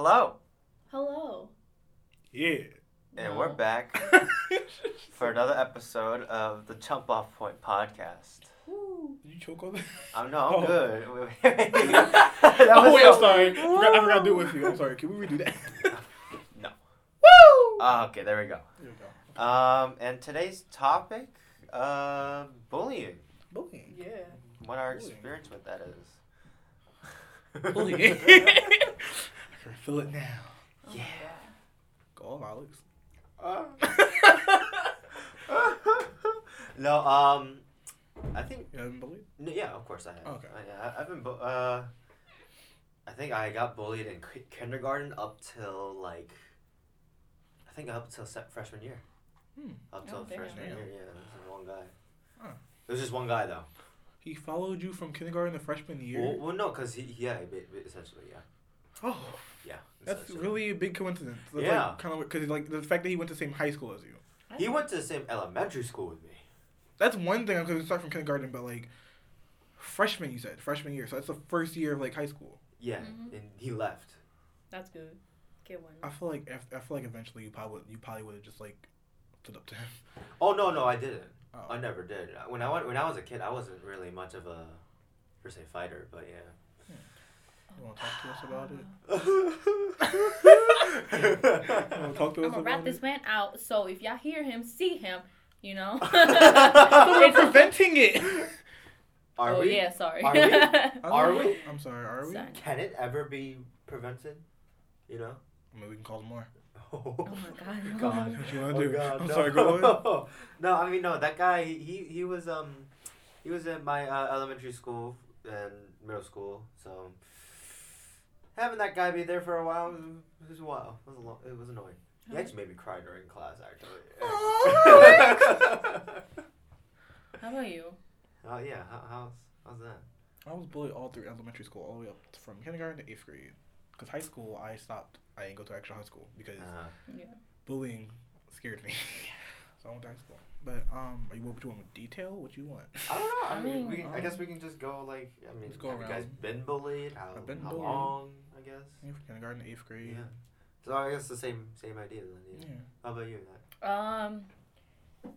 Hello, Hello. Yeah. and we're back for another episode of the Jump Off Point podcast. Woo. Did you choke on that? I'm no, I'm Oh. good. Wait, wait, wait. Oh wait, so- I'm sorry. I forgot, I forgot to do it with you. I'm sorry. Can we redo that? No. Woo! Ah, okay, there we go. There we go. Um, and today's topic, uh, bullying. Bullying. Yeah. What our Bullying. experience with that is. Bullying. I feel it now. Oh Yeah. Go on, Alex. no, um, I think You haven't bullied? No, yeah, of course I have. Okay. Uh, I- I've been. Bu- uh, I think I got bullied in ki- kindergarten up till like. I think up till se- freshman year. Hmm. Up till Oh, freshman Damn. year, yeah. It was just one guy. Huh. It was just one guy though. He followed you from kindergarten to freshman year. Well, well, no, cause he, yeah, ba- ba- essentially, yeah, oh, yeah. that's essentially. really a big coincidence. That's Yeah. Like, kind of because like the fact that he went to the same high school as you. He went to the same elementary school with me. That's one thing because we start from kindergarten, but like freshman, you said freshman year, so that's the first year of like high school. Yeah, Mhm. and he left. That's good. Get one. I feel like I feel like eventually you probably would, you probably would have just like stood up to him. Oh no, no, I didn't. Oh. I never did. When I went, when I was a kid, I wasn't really much of a per se fighter, but yeah. You want to talk to us about it? You want to talk to I'm gonna about rat this it? man out. So if y'all hear him, see him, you know. So we're preventing it. oh we? yeah, sorry. Are we? Are we? I'm sorry. Are we? Sorry. Can it ever be prevented? You know? I mean, we can call them more. Oh, Oh my god. no. God. What you wanna Oh, do? God, I'm no. sorry, go ahead. no, I mean no. That guy, he he was um, he was in my uh, elementary school and middle school. So having that guy be there for a while was, was a while. It was a lo- it was annoying. He Oh. actually made me cry during class. Actually. How about you? Oh yeah. How, how's how's that? I was bullied all through elementary school, all the way up from kindergarten to eighth grade. Because high school, I stopped. I didn't go to extra high school because Uh, Yeah. bullying scared me. so I went to high school. But um, are you what you want with detail? What you want? I don't know. I, I mean, mean, we can, I um, guess we can just go like I mean, Let's go have you guys been bullied? How I've been how bullied. long? I guess. Yeah, kindergarten eighth grade. Yeah. So I guess the same same idea then. Yeah. Yeah. How about you? Nat? Um,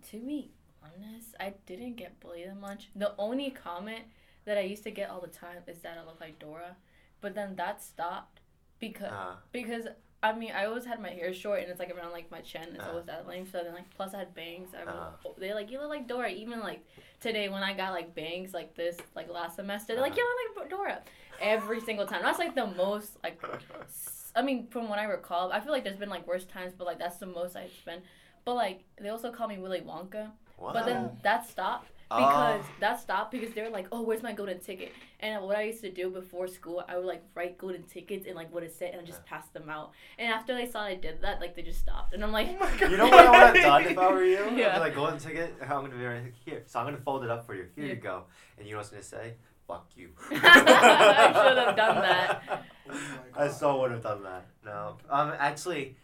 to be honest, I didn't get bullied that much. The only comment that I used to get all the time is that I look like Dora, but then that stopped because Uh, because I mean I always had my hair short and it's like around like my chin. It's Uh. always that length. So then like plus I had bangs. I Uh. they're like you look like Dora. Even like today when I got like bangs like this like last semester, they're like Uh. you look like Dora. Every single time. That's like the most like I mean, from what I recall, I feel like there's been like worse times, but like that's the most I've spent. But like they also call me Willy Wonka, Wow. but then that stopped Oh. because that stopped because they were like, oh, where's my golden ticket? And what I used to do before school, I would like write golden tickets and like what it said and I just pass them out. And after they saw I did that, like they just stopped. And I'm like, You know what I would have done if I were you? Yeah. I'd be like, golden ticket. How I'm gonna be right here. So I'm gonna fold it up for you. Here Yeah. you go. And you know what's gonna say? Fuck you. I should have done that. Oh I God. so would have done that. No. Um. Actually,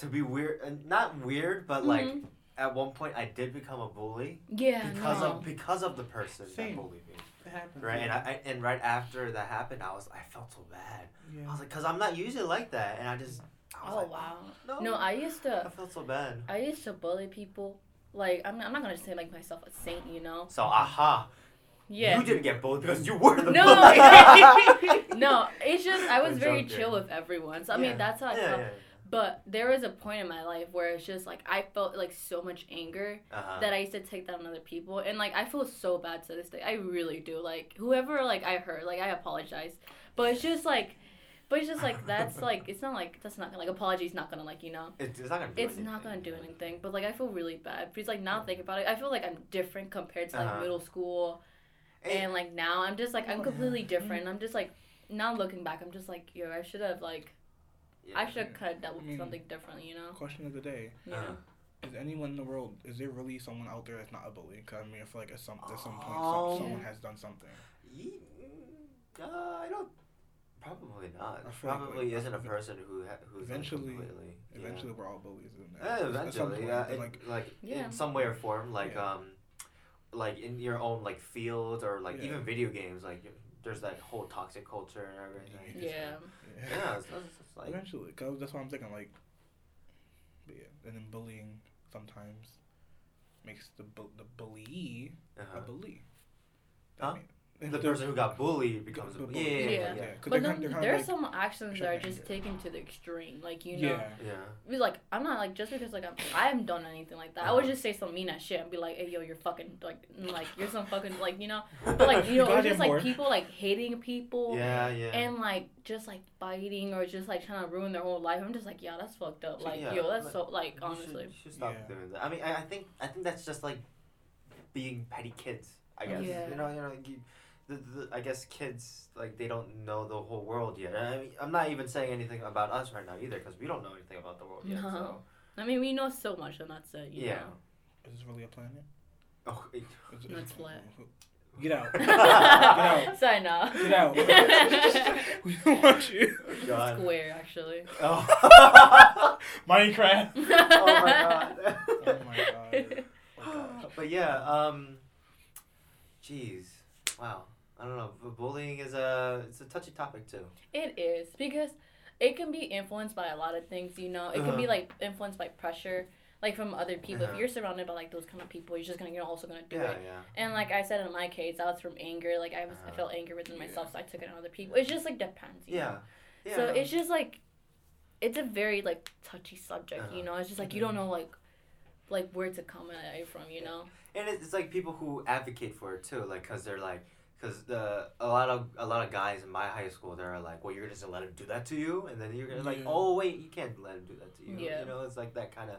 to be weird, uh, not weird, but like Mhm. At one point I did become a bully Yeah, because no. of because of the person Same. that bullied me. It happened. Right. And I, I and right after that happened, I was I felt so bad. Yeah. I was like, cause I'm not usually like that, and I just. I was Oh like, wow. No. No, I used to. I felt so bad. I used to bully people. Like I'm, I'm not gonna say like myself a saint, you know. So aha. Yeah. You didn't get bullied because you were the No. bully. no, it's just I was I'm very joking. chill with everyone. So I Yeah. mean that's how I yeah, felt. yeah. But there was a point in my life where it's just like I felt like so much anger Uh-huh. that I used to take that on other people, and like I feel so bad to this day. I really do. Like whoever like I hurt, like I apologize, but it's just like, but it's just like that's like it's not like that's not gonna like apology's not gonna like you know. It's, it's not gonna. Do It's anything, not gonna do anything, but like I feel really bad because like now thinking about it, I feel like I'm different compared to like Uh-huh. middle school and like now I'm just like I'm Oh, completely different. I'm just like now looking back, I'm just like yo, I should have like I should have kind of dealt with I mean- something differently, you know? Question of the day: You Uh-huh. Is anyone in the world? Is there really someone out there that's not a bully? Because I mean, I feel like at some at some point, Oh. some, someone has done something. Ye- mm, uh, I don't. Probably not. I Probably like, isn't a person who ha- who's eventually- completely. yeah. Eventually, we're all bullies. Isn't it? Yeah, eventually, point, yeah, but, in, like like Yeah. in some way or form, like Yeah. um, like in your own like field or like Yeah. even video games, like there's that whole toxic culture and everything. Yeah. Yeah. yeah. It's, eventually, cause that's what I'm thinking. Like, but yeah, and then bullying sometimes makes the bu- the bully Uh-huh. a bully. Huh? mean- The person who got bullied becomes a Bu- bu- yeah, yeah, yeah, Yeah. yeah. 'cause But they're then kind- they're kind of there's like- some actions that are just anger. taken to the extreme. Like you know, yeah. yeah. like, I'm not like just because like I'm, I haven't done anything like that. I would uh-huh. just say some mean ass shit and be like, hey yo, you're fucking like like you're some fucking like you know. But like you know, it's just like whore. people like hating people. Yeah, yeah. And like just like fighting or just like trying to ruin their whole life. I'm just like, yeah, that's fucked up. Like, yeah, yo, that's like, so like You should- honestly. you should stop Yeah. doing that. I mean, I, I think I think that's just like being petty kids. I guess Yeah. you know, you know, like you, the, the I guess kids like they don't know the whole world yet. I mean, I'm not even saying anything about us right now either because we don't know anything about the world yet. So No. I mean, we know so much, and that's it. You yeah. Know? Is this really a planet? Oh, it- Is No, it's flat. Get out. Get out. Sorry, no. Get out. we don't want you. God. Square, actually. Oh. Minecraft. oh my god. Oh my god. Oh god. but yeah, um, jeez, wow. I don't know. Bullying is a it's a touchy topic too. It is because it can be influenced by a lot of things. You know, it can be Uh-huh. like influenced by pressure, like from other people. Uh-huh. If you're surrounded by like those kind of people, you're just gonna you're also gonna do Yeah, it. yeah. And like I said in my case, I was from anger. Like I was, I Uh-huh. felt anger within Yeah. myself, so I took it on other people. It just like depends. you know? Yeah. Yeah. So it's just like, it's a very like touchy subject. You Uh-huh. know, it's just like you don't know like, like where to come at it from. You know. and it's, it's like people who advocate for it too, like because they're like, because the a lot of a lot of guys in my high school, they're like, well, you're just gonna let him do that to you, and then you're gonna like, Yeah. oh wait, you can't let him do that to you. Yeah. You know, it's like that kind of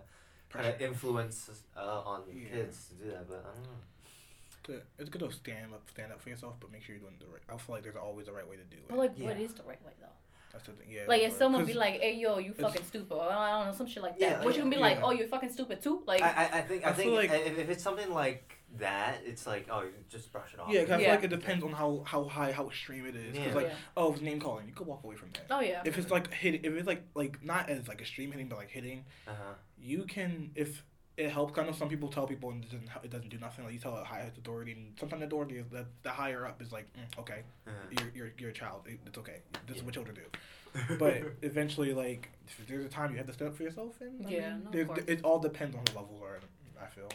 kind of Pressure. influence uh, on Yeah. kids to do that, but I don't know. It's good to stand up, stand up for yourself, but make sure you're doing the right. I feel like there's always a right way to do it. But like, what Yeah. is the right way though? That's the thing. Yeah. Like if someone be like, "Hey yo, you fucking stupid," or I don't know, some shit like Yeah, that. But you can be like, "Oh, you're fucking stupid too." Like, I, I, I think I, I think like- if, if it's something like that, it's like oh, you just brush it off. Yeah, 'cause I feel Yeah. like it depends on how how high how extreme it is. 'Cause Yeah. like yeah. oh, it's name calling, you could walk away from that. Oh yeah. If it's like hit, if it's like like not as like extreme hitting, but like hitting, Uh-huh. you can if it helps. I know some people tell people and it doesn't it doesn't do nothing. Like you tell a higher authority, and sometimes the authority is the, the higher up is like mm, okay, Uh-huh. you're you're you're a child. It- It's okay. This is what children do. But eventually, like if there's a time you have to stand up for yourself, and I Yeah, mean, no, of there's- course. it all depends on the level we're. I feel.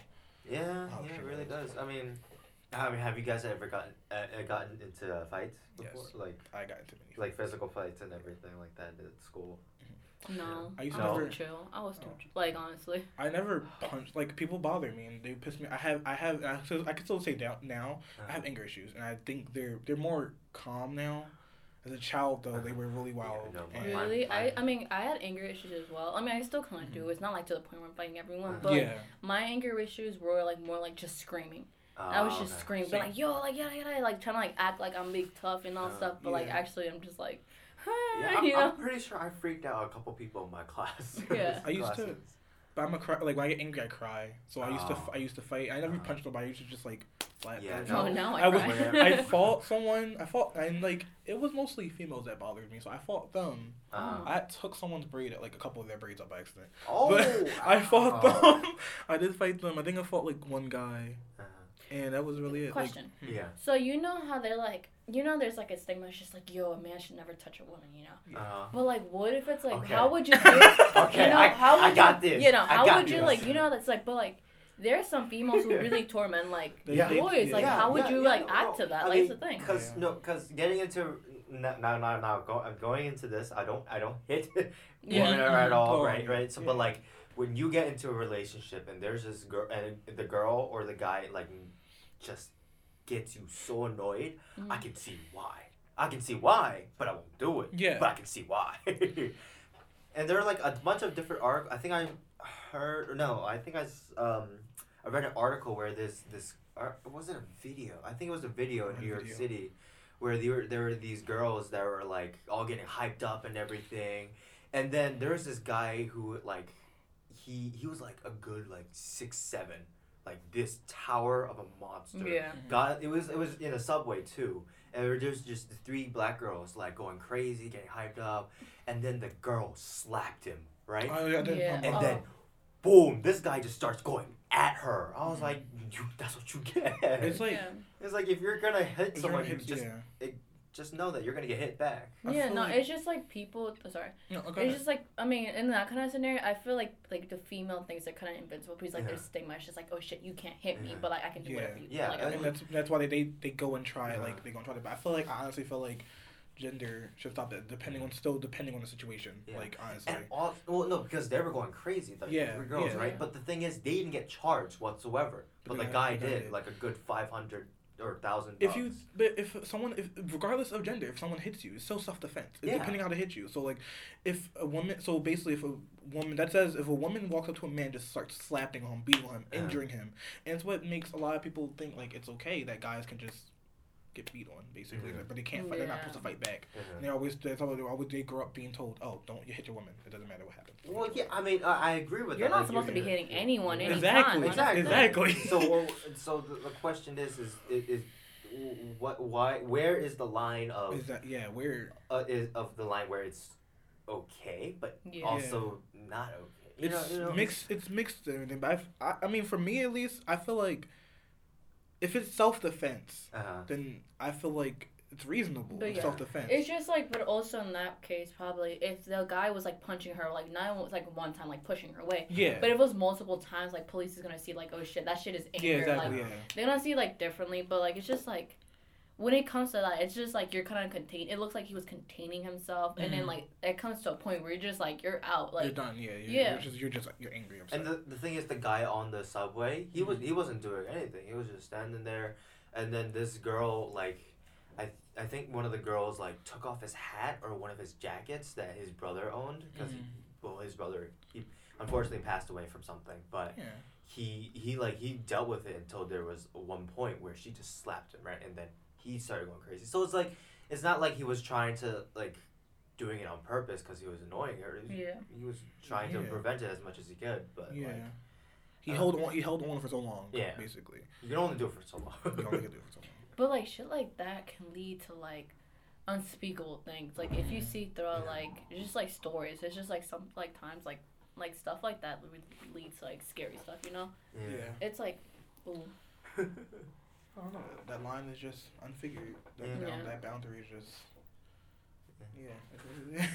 Yeah, yeah, it really does. I mean, I mean, have you guys ever gotten uh, uh, gotten into uh, fights before? Yes. Like I got into many. like physical fights and everything like that at school. No, I used I to was never- too chill. I was too Oh. chill. like honestly. I never punch like people bother me and they piss me. I have I have I, so I can still say down now. I have anger issues and I think they're they're more calm now. As a child though, they were really wild. no, and- Really, I mine- I mean I had anger issues as well. I mean I still kind of do. Mhm. It's not like to the point where I'm fighting everyone, Uh-huh. but yeah, my anger issues were like more like just screaming. Oh, I was just okay. screaming, Same. but like yo, like yeah, yeah, like trying to like act like I'm big tough and all Uh, stuff, but like actually I'm just like, Yeah, I'm, you know. I'm pretty sure I freaked out a couple people in my class. Yeah. I used to- but I'm a cry. Like when I get angry, I cry. So I used to I used to fight. I never Uh-huh. punched nobody. I used to just like slap. Yeah, them. no. Oh, now I, I was. I fought someone. I fought and like it was mostly females that bothered me. So I fought them. Uh, I took someone's braid, like a couple of their braids up by accident. oh, But I fought wow. them. I did fight them. I think I fought like one guy, Uh-huh. and that was really it. Question. hmm. Yeah. So you know how they're like, you know, there's like a stigma. It's just like, yo, a man should never touch a woman, you know. Uh, But like, what if it's like, Okay. how would you? Feel, okay, you know, I, how would I got you, this. You know, I how got would you this. like, you know, that's like, but like, there are some females who really torment like Yeah. they- boys. Like, yeah. how would Yeah, you yeah, like no, act no. to that? I like, mean, it's the thing. Cause Yeah. no, cause getting into now now now, now go, I'm going into this. I don't I don't hit Yeah. women at all, Oh, right? Right. So, but like when you get into a relationship and there's this girl and the girl or the guy like just gets you so annoyed, I Mhm. can see why. I can see why, but I won't do it. Yeah. But I can see why. and there are like a bunch of different arc. I think I heard no. I think I um I read an article where this this was it a video? I think it was a video in New York video? City, where there were there were these girls that were like all getting hyped up and everything, and then there was this guy who like he he was like a good like six seven, like this tower of a monster. Yeah. God, it was it was in a subway too, and there were just just the three black girls like going crazy, getting hyped up, and then the girl slapped him right, Oh, yeah, Yeah. and about then Oh. boom, this guy just starts going at her. I was Mhm. like, you, that's what you get. It's like yeah. It's like if you're gonna hit if you're someone, gonna hit- just yeah. Just know that you're gonna get hit back. Yeah, no, like- it's just like people. oh, sorry, No, okay. it's just like I mean, in that kind of scenario, I feel like like the female thinks they're kind of invincible because like Yeah. there's stigma. It's just like, oh shit, you can't hit me, Yeah. but like I can do Yeah. whatever you. Yeah, like, I and that's that's why they, they, they go and try Yeah. like they go and try to. But I feel like I honestly feel like gender should stop that depending on still depending on the situation. Yeah. Like honestly, And all, well, no, because they were going crazy, the Yeah, three girls, yeah. right? Yeah. But the thing is, they didn't get charged whatsoever. But But the the guy- guy the guy did, did. like a good five hundred or thousand. if you but if someone if regardless of gender, if someone hits you, it's still self defense. Yeah. depending how they hit you. So like, if a woman, so basically, if a woman that says if a woman walks up to a man, just starts slapping him, beating him, Yeah. injuring him, and it's what makes a lot of people think like it's okay that guys can just get beat on basically, Mhm. but they can't fight. They're not supposed to fight back. Yeah. And they always they always, they always they grow up being told, oh, don't you hit your woman. It doesn't matter what happens. Well, yeah, your I mean, I, I agree with You're that. not like, supposed to be hitting anyone anytime. Exactly, That's the thing. exactly. So, well, so the, the question is, is, is, is what, why, where is the line of, Is that yeah? Where uh, is of the line where it's okay, but Yeah. also not okay? You know, it's you know, mixed. It's mixed. everything, But I've- I, I mean, for me at least, I feel like if it's self defense, Uh-huh. then I feel like it's reasonable. But yeah, self defense. It's just like, but also in that case, probably if the guy was like punching her, like not was like one time, like pushing her away. yeah. But if it was multiple times, like police is gonna see like, oh shit, that shit is anger. yeah, exactly. Like yeah. they're gonna see like differently, but like it's just like when it comes to that, it's just like you're kind of contain. It looks like he was containing himself, and then Mhm. like it comes to a point where you're just like you're out. like you're done. Yeah. You're, yeah. You're just you're just you're angry. Upset. And the, the thing is, the guy on the subway, he was Mhm. he wasn't doing anything. He was just standing there, and then this girl like, I I think one of the girls like took off his hat or one of his jackets that his brother owned because Mhm. well his brother he unfortunately passed away from something, but yeah. he he like he dealt with it until there was one point where she just slapped him right, and then he started going crazy. So it's like it's not like he was trying to like doing it on purpose because he was annoying her. He, yeah, he was trying to prevent it as much as he could, but Yeah. like. he uh, held on. He held on for so long. Yeah. Basically, You can only do it for so long. you only could do it for so long. but like shit like that can lead to like unspeakable things. Like if you see throughout Yeah. like it's just like stories, it's just like some like times like like stuff like that leads to like scary stuff. You know, Yeah. it's like. Ooh. I don't know. That line is just unfigured. That, Yeah. bound- that boundary is just. Yeah. Yeah.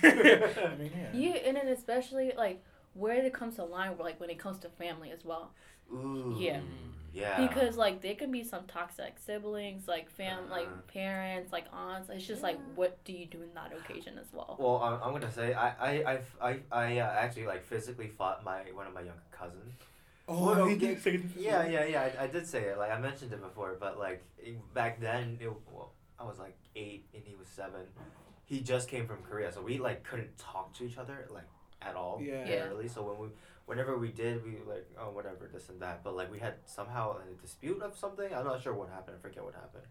I mean, yeah. Yeah, and then especially like where it comes to line, like when it comes to family as well, Ooh. Yeah. Yeah. because like there can be some toxic siblings, like fam, like Uh-huh. parents, like aunts. It's just like what do you do in that occasion as well? Well, I'm, I'm gonna say I I I I, I uh, actually like physically fought my one of my younger cousins. Oh, Well, he yeah, did say this. Yeah, yeah, yeah. I, I did say it. Like I mentioned it before, but like back then, it, well, I was like eight and he was seven. He just came from Korea, so we like couldn't talk to each other like at all. Yeah. Yeah. Really. So when we, whenever we did, we like oh whatever this and that. But like we had somehow a dispute of something. I'm not sure what happened. I forget what happened.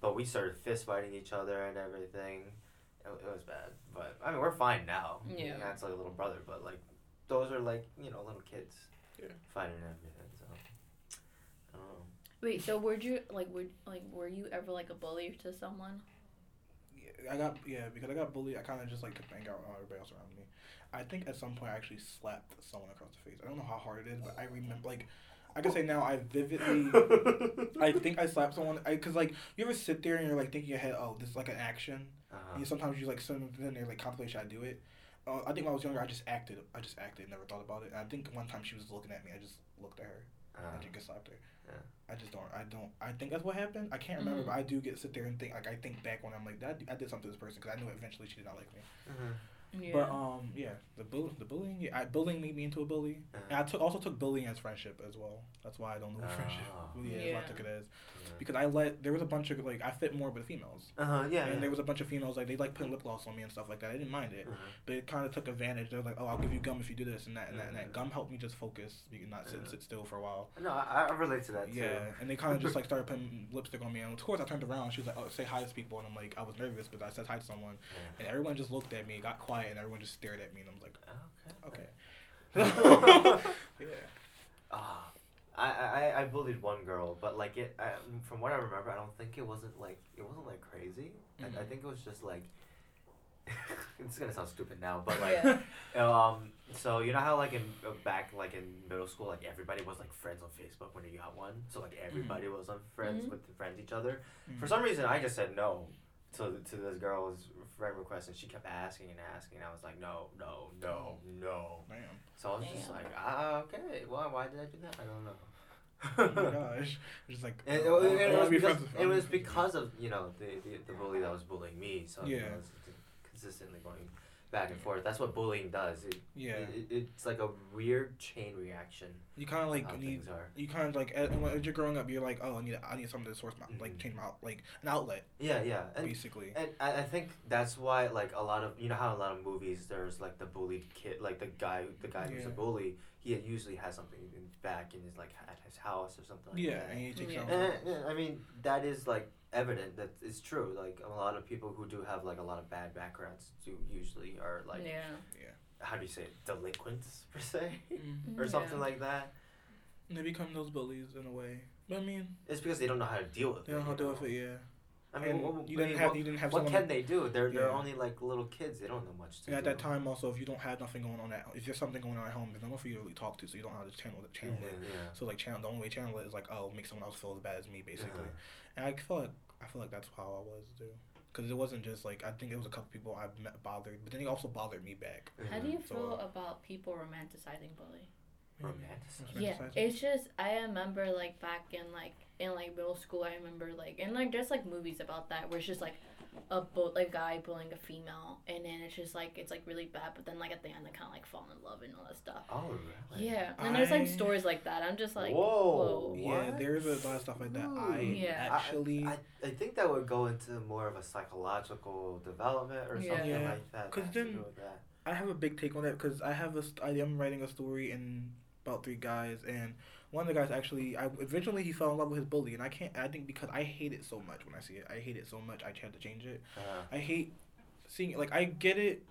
But we started fist fighting each other and everything. It, it was bad. But I mean we're fine now. Yeah. That's like a little brother, but like those are like you know little kids. Yeah. Fighting and everything. So. I don't know. Wait, so were you like were like were you ever like a bully to someone? Yeah, I got yeah because I got bullied. I kind of just like took anger out on everybody else around me. I think at some point I actually slapped someone across the face. I don't know how hard it is, but I remember like I can say now I vividly. I think I slapped someone. I because like you ever sit there and you're like thinking in your head, oh, this is like an action. Uh-huh. And sometimes you like sit in there like contemplate, should I do it? Uh, I think when I was younger, I just acted. I just acted, never thought about it. And I think one time she was looking at me, I just looked at her Uh, and she just slapped her. Yeah. I just don't. I don't. I think that's what happened. I can't remember, Mhm. but I do get sit there and think. Like I think back when I'm like that. I did something to this person because I knew eventually she did not like me. mhm. Yeah. But um, yeah, the bull, the bullying. Yeah, I, bullying made me into a bully. Uh-huh. And I took also took bullying as friendship as well. That's why I don't know what friendship. Oh. Yeah, that's Yeah. what I took it as Yeah. because I let there was a bunch of like I fit more with females. Uh-huh, yeah. and yeah. there was a bunch of females like they like putting lip gloss on me and stuff like that. I didn't mind it, Mhm. but it kind of took advantage. They're like, "Oh, I'll give you gum if you do this and that and that and that." Mhm. Gum helped me just focus, you can not sit Yeah. sit still for a while. No, I, I relate to that too. Yeah, and they kind of just like started putting lipstick on me, and of course I turned around. She was like, "Oh, say hi to people," and I'm like, I was nervous, but I said hi to someone, Yeah. and everyone just looked at me, got quiet, and everyone just stared at me, and I'm like, Okay. "Okay." yeah. Ah, I, I I bullied one girl, but like it, I, from what I remember, I don't think it wasn't like it wasn't like crazy. I, I Mhm. think it was just like. it's gonna sound stupid now, but like, yeah. um, so you know how like in uh, back like in middle school, like everybody was like friends on Facebook when you got one, so like everybody was on friends Mhm. with friends each other. For Mhm. some reason, I just said no, to to this girl's friend request, and she kept asking and asking. And I was like, no, no, no, no. Man. So I was just like, ah, okay. Why? Why did I do that? I don't know. Oh my gosh. Just like And it, it, it was because, it was because of you know the, the, the bully that was bullying me. So you know, Yeah. consistently going back and forth. That's what bullying does. It, Yeah. it, it's like a weird chain reaction. You kind of like need. are. You kind of like as, as you're growing up, you're like, oh, I need I need something to source my like Mhm. change my out like an outlet Yeah, yeah. And basically. And I, I think that's why like a lot of you know how a lot of movies there's like the bullied kid like the guy the guy who's a bully he usually has something in back in his like at his house or something like yeah, that. and you take Yeah. some. And, uh, I mean that is like evident that it's true like a lot of people who do have like a lot of bad backgrounds do usually are like yeah. yeah. how do you say it, delinquents per se Mm. or Yeah. something like that. And they become those bullies in a way. But I mean, It's because they don't know how to deal with they it. don't know how to deal with it. Yeah. I mean, And what, you didn't have what, you didn't have what someone. can they do? They're they're Yeah. only like little kids. They don't know much to and at do. that time, also, if you don't have nothing going on at, if there's something going on at home, there's no one for you to really talk to, so you don't know how to channel it. Channel yeah, it. yeah. So like channel, the only way channel it is like, oh, make someone else feel as bad as me, basically. And I feel like I feel like that's how I was too, because it wasn't just like I think it was a couple people I met bothered, but then it also bothered me back. How do you So, feel uh, about people romanticizing bullying? Romanticizing. Yeah, it's just I remember like back in like in like middle school. I remember like and like there's like movies about that where it's just like a boat like guy bullying a female, and then it's just like it's like really bad. But then like at the end they kind of like fall in love and all that stuff. Oh really? Yeah, and there's like stories like that. I'm just like, Whoa. whoa. Yeah, What? there's a lot of stuff like that. I Yeah. actually, I, I think that would go into more of a psychological development or Yeah. something Yeah. like that has to then- that. I have a big take on that because I have a st- I am writing a story in about three guys and one of the guys actually I eventually he fell in love with his bully and I can't I think because I hate it so much when I see it I hate it so much I had to change it Uh, I hate seeing it like I get it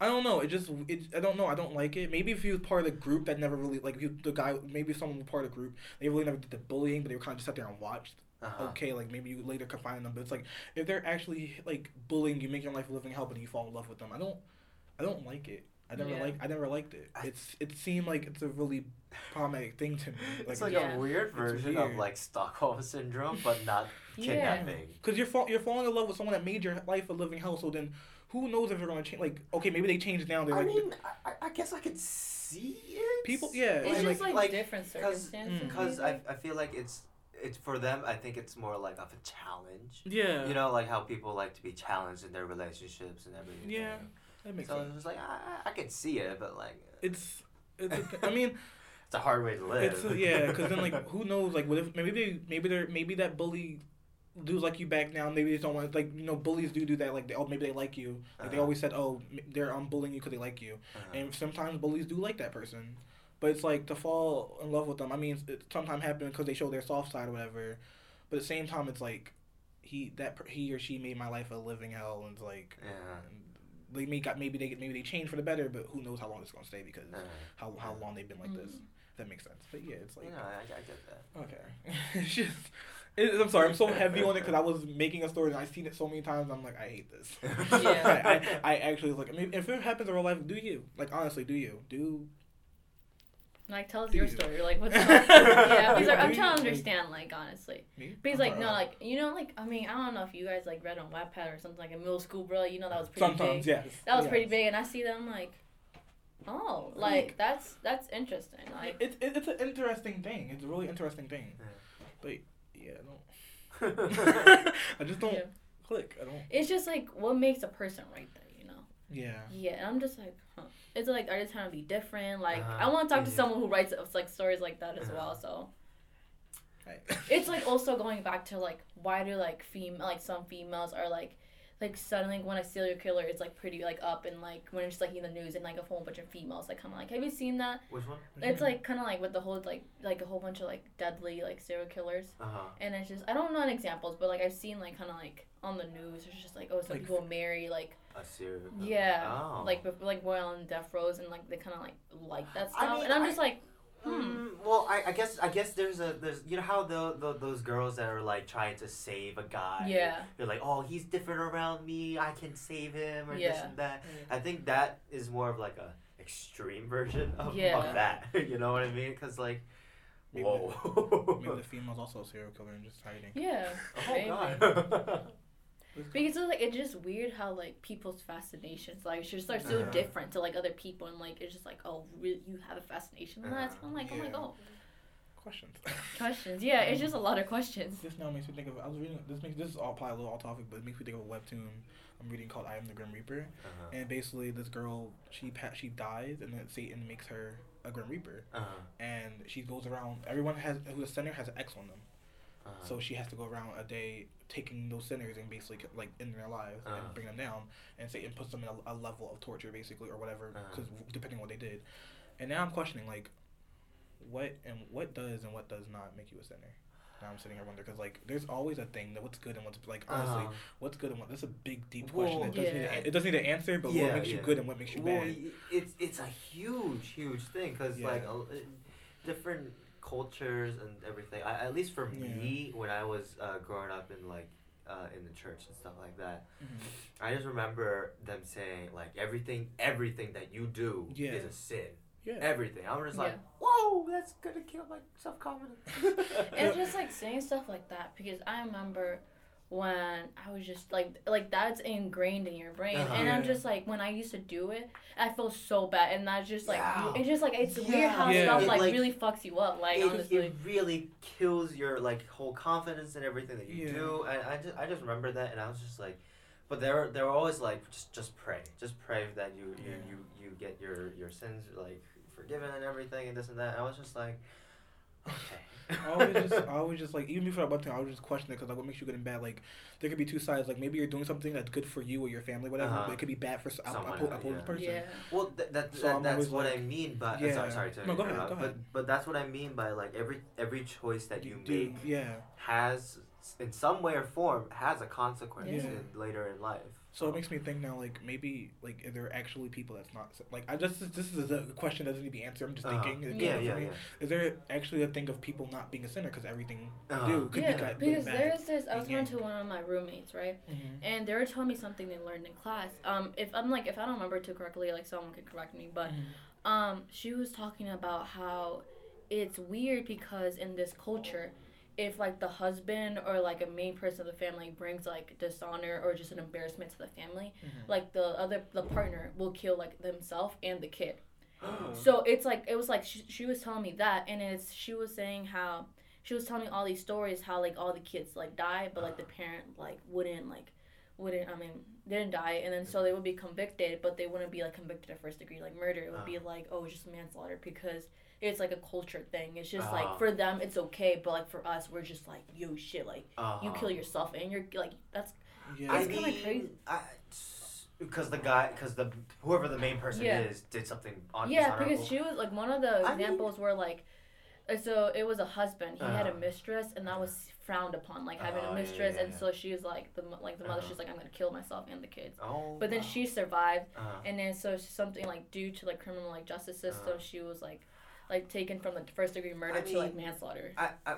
I don't know it just it I don't know I don't like it maybe if he was part of the group that never really like if he, the guy maybe someone was part of the group they really never did the bullying but they were kind of just sat there and watched uh-huh. okay, like maybe you later confine them, but it's like if they're actually like bullying you, making your life a living hell, but you fall in love with them. I don't, I don't like it. I never Yeah. like. I never liked it. It's it seemed like it's a really problematic thing to me. It's like Yeah. a weird It's version of like Stockholm syndrome, but not Yeah. kidnapping. because you're fall, you're falling in love with someone that made your life a living hell. So then, who knows if they're gonna change? Like, okay, maybe they changed now. They're I like mean, I, I- I guess I could see it. people. Yeah, It's and, just like, like, like, different Because circumstances. because maybe. I, mm-hmm. I feel like it's it's for them. I think it's more like of a challenge. yeah, You know, like how people like to be challenged in their relationships and everything. Yeah, that makes So sense. it was like I, I I could see it, but like It's it's. A I mean, it's a hard way to live. It's uh, yeah, because then like who knows like what if maybe they maybe they're maybe that bully dudes like you back now maybe they don't want like you know bullies do do that like they, oh maybe they like you like they Uh-huh. always said oh they're um bullying you because they like you Uh-huh. and sometimes bullies do like that person but it's like to fall in love with them I mean it sometimes happens because they show their soft side or whatever but at the same time it's like he that he or she made my life a living hell and it's like yeah. They may got maybe they get maybe they change for the better but who knows how long it's gonna stay because Uh, how how long they've been like this Mhm. if that makes sense but yeah it's like you know, I, I get that. Okay. it's just. It, I'm sorry. I'm so heavy on it because I was making a story and I've seen it so many times. I'm like, I hate this. Yeah. I, I, I actually was like, I mean, if it happens in real life, do you? Like, honestly, do you? Do. Like, tell us Do your you? story. Like, what's up? yeah, because Do I'm trying to understand, like, honestly. Me? Because, I'm like, no, like, you know, like, I mean, I don't know if you guys, like, read on Wattpad or something, like, in middle school, bro. You know, that was pretty Sometimes, big. yes. That was yes. pretty big, and I see them, like, oh, like, that's that's interesting. Like, It's it, it's an interesting thing. It's a really interesting thing. Yeah. But yeah, I don't. I just don't yeah. click. I don't. it's just, like, what makes a person right there, you know? Yeah. Yeah, and I'm just like, huh. It's like, are they trying to be different? Like, Uh-huh. I want to talk to someone who writes, like, stories like that as Uh-huh. well, so. Right. it's like also going back to like why do like fem like some females are like like suddenly when a serial killer is like pretty like up and like when it's just like in the news and like a whole bunch of females like kind of like have you seen that Which one? it's like kind of like with the whole like like a whole bunch of like deadly like serial killers Uh huh. and it's just i don't know any examples but like i've seen like kind of like on the news it's just like oh some Like- people marry like A serial. killer. yeah Oh. like bef- like while on death rows and like they kind of like like that I stuff mean, and i'm I- just like hmm Mm, well, I, I guess I guess there's a there's you know how the, the those girls that are like trying to save a guy. yeah They're like, oh, he's different around me. I can save him or this and that. I think that is more of like a extreme version of, Yeah. of that. you know what I mean? Because like, Maybe whoa. Maybe the female's also a serial killer and just hiding. yeah oh maybe. god. Because it's like it's just weird how like people's fascinations like it's just like so Uh-huh. different to like other people and like it's just like oh really you have a fascination and that's Uh-huh. I'm like oh my god Questions. questions yeah it's just a lot of questions This now makes me think of. I was reading. This makes this is all probably a little off topic, but it makes me think of a webtoon I'm reading called "I Am the Grim Reaper," Uh-huh. and basically this girl she pa- she dies, and then Satan makes her a Grim Reaper, Uh-huh. and she goes around. Everyone has who's a sinner has an X on them, Uh-huh. so she has to go around a day taking those sinners and basically like in their lives Uh-huh. and bring them down, and Satan puts them in a, a level of torture basically or whatever, Uh-huh. because depending on what they did, and now I'm questioning like, what and what does and what does not make you a sinner. Now I'm sitting here wondering because like there's always a thing that what's good and what's like honestly Uh-huh. what's good and what that's a big deep Well, question. It doesn't need Yeah. a, it doesn't need an answer, but Yeah, what makes you good and what makes you well, bad. it's it's a huge, huge thing because Yeah. like a, different cultures and everything. I, at least for me, when I was uh, growing up in like uh, in the church and stuff like that, Mhm. I just remember them saying like everything, everything that you do Yeah. is a sin. Yeah. Everything. I was just like, Yeah. whoa, that's gonna kill my self confidence. and it's just like saying stuff like that because I remember when I was just like like that's ingrained in your brain Uh-huh. and I'm just like when I used to do it I feel so bad and that's just like Yeah. it's just like it's Yeah. weird how Yeah. stuff It, like, like- really fucks you up like it, honestly it really kills your like whole confidence in everything that you Yeah. do. And I just I just remember that, and I was just like, but they were they were always like just just pray, just pray that you you, you, you get your your sins like forgiven and everything and this and that. And I was just like, okay. I always just, I always just like even before that one thing, I would just question it because like what makes you good and bad. Like there could be two sides. Like maybe you're doing something that's good for you or your family, whatever, Uh-huh. but it could be bad for s- a- Someone oppo- else, opposing yeah. person. yeah Well, th- that, So that that's always what I mean by Yeah. sorry sorry to No, go ahead, go ahead. but that's what I mean by like every every choice that you, do, make yeah. has in some way or form has a consequence Yeah. in, later in life. So it makes me think now, like maybe like are there actually people that's not like I just this is a question that doesn't need to be answered. I'm just Uh-huh. thinking. it Yeah, for yeah, me. yeah. Is there actually a thing of people not being a sinner because everything Uh-huh. they do could yeah be good, because bad? there's this I was Yeah. going to one of my roommates right Mhm. and they were telling me something they learned in class um if I'm like if I don't remember too correctly like someone could correct me but Mhm. um she was talking about how it's weird because in this culture if like the husband or like a main person of the family brings like dishonor or just an embarrassment to the family Mhm. like the other the partner will kill like themselves and the kid Oh. so it's like it was like she, she was telling me that and it's she was saying how she was telling me all these stories how like all the kids like died but like the parent like wouldn't like wouldn't i mean didn't die and then so they would be convicted but they wouldn't be like convicted of first degree like murder it would be like oh it's just manslaughter because it's like a culture thing it's just Ah. like for them it's okay but like for us we're just like yo shit like you Uh-huh. kill yourself and you're like that's Yeah. It's kinda crazy. I, because the guy, because the whoever the main person Yeah. is did something on yeah because she was like one of the I mean- examples were like uh, so it was a husband he had a Uh-huh. mistress and that was frowned upon like having Oh, a yeah, mistress yeah, and so she was like the like the mother Uh-huh. she's like i'm gonna kill myself and the kids Oh. but then wow. she survived Uh-huh. and then so something like due to like criminal like justice system Uh-huh. she was like like taken from the first degree murder I to like manslaughter I, I,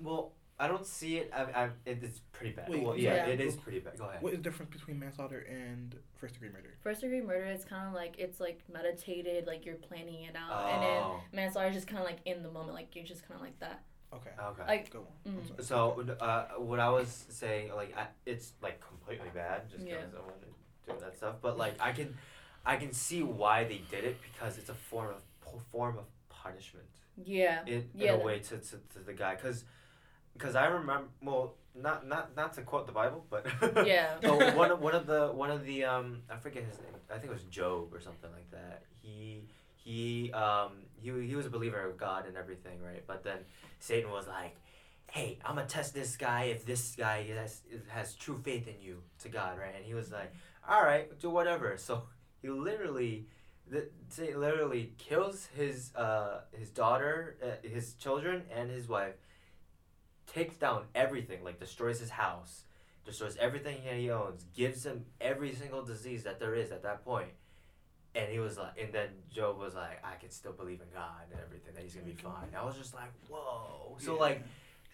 well, I don't see it. I, I, it's pretty bad. Wait, well, yeah, Yeah. it is pretty bad. Go ahead. What is the difference between manslaughter and first degree murder? first degree murder it's kind of like it's like meditated like you're planning it out and then Oh, manslaughter is just kind of like in the moment like you're just kind of like that Okay. okay. like Go on. Mm. sorry. So, uh, what I was saying, like, I, it's like completely bad, just Yeah. because I want to do that stuff. But like, I can, I can see why they did it because it's a form of form of punishment yeah in, Yeah, in a way to, to, to the guy, because, because I remember, well, not not not to quote the Bible, but Yeah. oh, one of one of the one of the um, I forget his name. I think it was Job or something like that. He he um he he was a believer of God and everything, right? But then Satan was like, "Hey, I'm gonna test this guy if this guy has has true faith in you to God, right?" And he was like, "All right, do whatever." So he literally, the Satan literally kills his uh his daughter, uh, his children, and his wife. Takes down everything, like destroys his house, destroys everything that he owns, gives him every single disease that there is at that point. And he was like, and then Job was like, I can still believe in God and everything that he's gonna be fine. I was just like, whoa. So Yeah. like,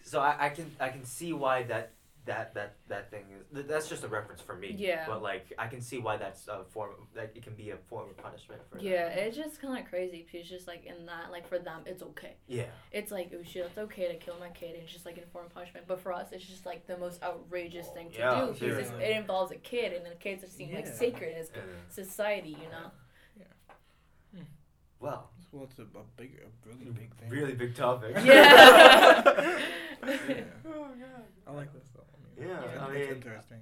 so I, I can I can see why that that that that thing is th- that's just a reference for me. Yeah. But like I can see why that's a form that it can be a form of punishment for. them. Yeah, it's just kind of crazy because just like in that, like for them, it's okay. Yeah. It's like oh shit, it's okay to kill my kid, and it's just like in form of punishment. But for us, it's just like the most outrageous thing to Yeah, do because it's- it involves a kid, and the kids are seen like sacred as And, society, you know. well, Well, it's a, a big, a really big thing. really big topic. Yeah. Yeah. oh god. I like this though. I mean, Yeah, it's, I it's mean- interesting.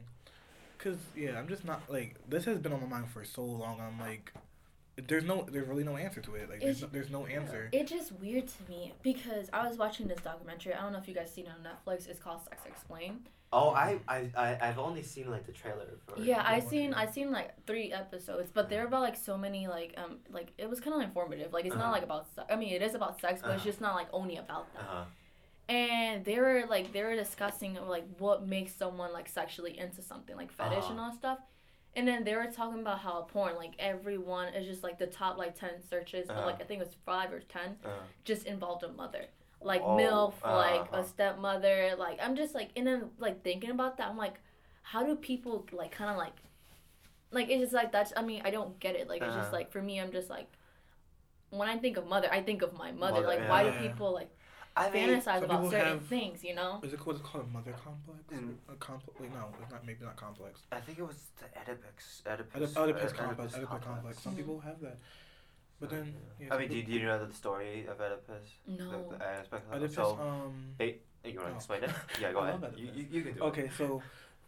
Cause yeah, I'm just not like this has been on my mind for so long. I'm like, there's no, there's really no answer to it. Like, there's no, there's no answer. It's just weird to me because I was watching this documentary. I don't know if you guys seen it on Netflix. It's called Sex Explained. Oh, I, I, I, I've only seen like the trailer for it. Yeah, I seen. I seen like three episodes, but they're about like so many like um like it was kind of informative. Like it's Uh-huh. not like about sex. I mean, it is about sex, but it's Uh-huh. just not like only about that. Uh-huh. And they were like they were discussing like what makes someone like sexually into something like fetish Uh-huh. and all that stuff. And then they were talking about how porn like everyone is just like the top like ten searches, Uh-huh. or, like I think it was five or ten, Uh-huh. just involved a mother. Like Oh, MILF, like uh-huh. a stepmother, like I'm just like and then like thinking about that, I'm like, how do people like kinda like like it's just like that's I mean, I don't get it. Like it's just Uh-huh. like for me I'm just like when I think of mother, I think of my mother. Mother, like why yeah. do people like I mean, fantasize some about people certain have- things, you know? Is it called, it's called a mother complex? Mm. A complex? Like, no, it's not. Maybe not complex. I think it was the Oedipus. Oedipus, Oedipus, uh, Oedipus Oedipus complex. Oedipus complex. Some Mhm. people have that. But then, yeah, I some mean, do, do you know the story of Oedipus? No. The, the aspect of it? Oedipus, So, um, you want to Oh. explain it? Yeah, go I ahead. You, you, you can do it. Okay, so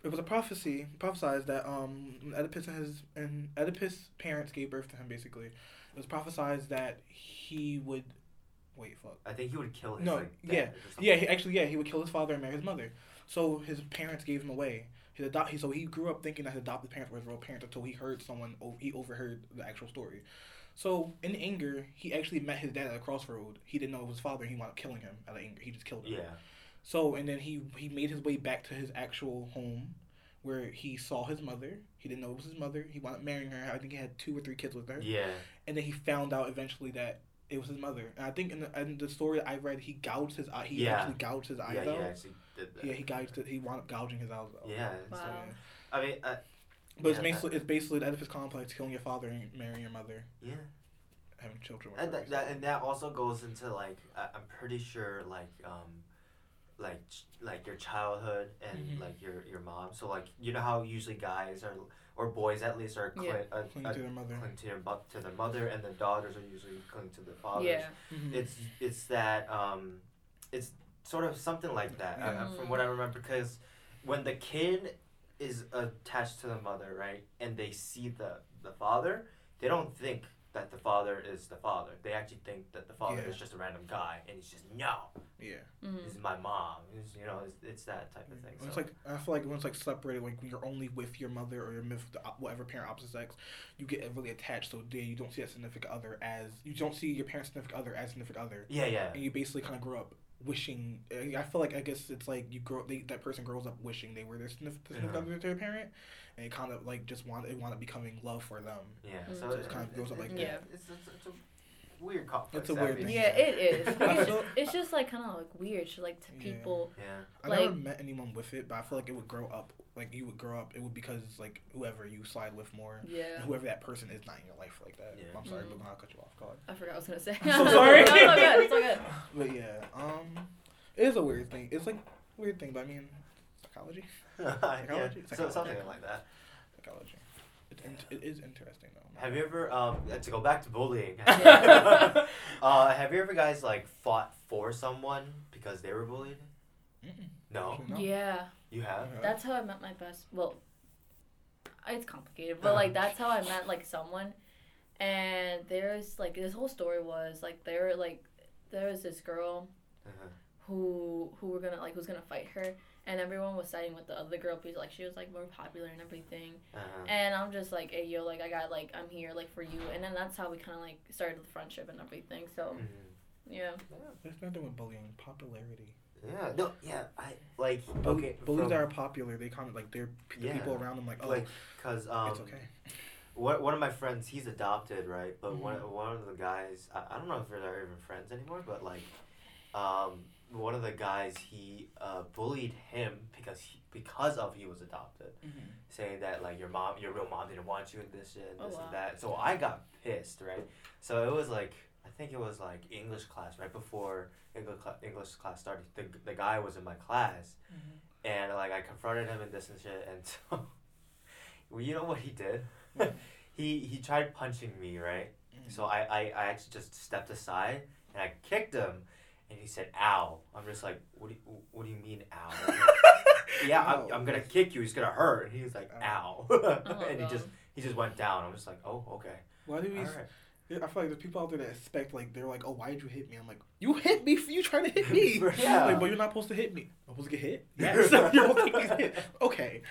it was a prophecy, prophesied that um Oedipus and his and Oedipus' parents gave birth to him. Basically, it was prophesied that he would. Wait, fuck. I think he would kill his No, like, yeah. Yeah, he, actually, yeah, he would kill his father and marry his mother. So his parents gave him away. His adopt. He, so he grew up thinking that his adopted parents were his real parents until he heard someone. He overheard the actual story. So in anger, he actually met his dad at a crossroad. He didn't know it was his father. He wound up killing him out of anger. He just killed him. Yeah. So and then he he made his way back to his actual home, where he saw his mother. He didn't know it was his mother. He wound up marrying her. I think he had two or three kids with her. Yeah. And then he found out eventually that it was his mother. And I think in the, in the story I read, he gouged his eye. He Yeah. actually gouged his eyes Yeah, he out. actually did that. Yeah, he gouged it. He wound up gouging his eyes out. Yeah. So, Wow. yeah. I mean, uh, But it's Yeah, basically it's basically the Oedipus complex, killing your father and marrying your mother, yeah. having children. with And her, that, that and that also goes into like I, I'm pretty sure like um like ch- like your childhood and Mhm. like your your mom. So like you know how usually guys are or boys at least are cli- Yeah. uh, Cling uh, to their mother. cling to their mo- to their mother, and the daughters are usually cling to their fathers. Yeah. Mhm. It's it's that um it's sort of something like that uh, Yeah. uh, from what I remember because when the kid is attached to the mother, right, and they see the the father, they don't think that the father is the father. They actually think that the father Yeah. is just a random guy, and he's just no, yeah. Mm. this is my mom. It's, you know, it's, it's that type of thing. When It's like I feel like when it's like separated, like when you're only with your mother or your with the, whatever parent opposite sex, you get really attached. So then you don't see that significant other as you don't see your parent's significant other as significant other, yeah, yeah, and you basically kind of grow up wishing. I feel like I guess it's like you grow they, that person grows up wishing they were their significant Yeah. other to their parent, and it kind of like just want it wound up becoming love for them. yeah. Mm. So So it, it kind of goes up like that. Yeah. It's, it's, it's a weird complex. It's a weird thing. Yeah, it is. I It's, feel- it's just like kind of like weird, to, like to Yeah. people. Yeah. I never met anyone with it, but I feel like it would grow up. Like you would grow up, it would because like whoever you slide with more, Yeah. whoever that person is not in your life like that. Yeah. I'm sorry, Mhm. but I'll cut you off. God. I forgot what I was gonna say. I'm so sorry. no, it's all good. It's all good. But yeah, um, it is a weird thing. It's like a weird thing, but I mean, psychology, yeah. Psychology? So, Psychology. something like that. psychology. It's in, it is interesting though. Have you ever um to go back to bullying? Uh, have you ever guys like fought for someone because they were bullied? Mm-mm. No, no. Yeah, you have. That's how I met my best. Well, it's complicated, but like that's how I met like someone. And there's like this whole story was like there like there was this girl Uh-huh. who who were gonna like who's gonna fight her, and everyone was siding with the other girl because like she was like more popular and everything. Uh-huh. And I'm just like, hey yo, like I got like I'm here like for you, and then that's how we kind of like started the friendship and everything. So Mhm. yeah, There's nothing with bullying. Popularity. Yeah. No. Yeah. I like. Bull- Okay. bullies from- are popular. They kind of like they're the Yeah. people around them like oh like because um. it's okay. One, one of my friends, he's adopted, right? But one Mhm. one of the guys, I, I don't know if they're even friends anymore, but like, um, one of the guys he uh, bullied him because he, because of he was adopted, mm-hmm. saying that like your mom, your real mom didn't want you in this shit and Oh, this wow. and that. So I got pissed, right? So it was like I think it was like English class right before English cla- English class started. The, the guy was in my class, mm-hmm. and like I confronted him and this and shit, and so well, you know what he did? What? Mm-hmm. he he tried punching me, right? So I, I, I actually just stepped aside and I kicked him, and he said, "Ow!" I'm just like, "What do you, what do you mean, ow?" Like, yeah, I'm, oh. I'm gonna kick you. It's gonna hurt. And he was like, Ow. "Ow!" Oh, and he just he just went down. I'm just like, "Oh, okay, Why do we? all s- right." I feel like there's people out there that expect like they're like, oh, why did you hit me? I'm like, you hit me for you trying to hit me. Yeah. Like, but you're not supposed to hit me. I'm supposed to get hit. Yes. you're supposed to get hit. Okay.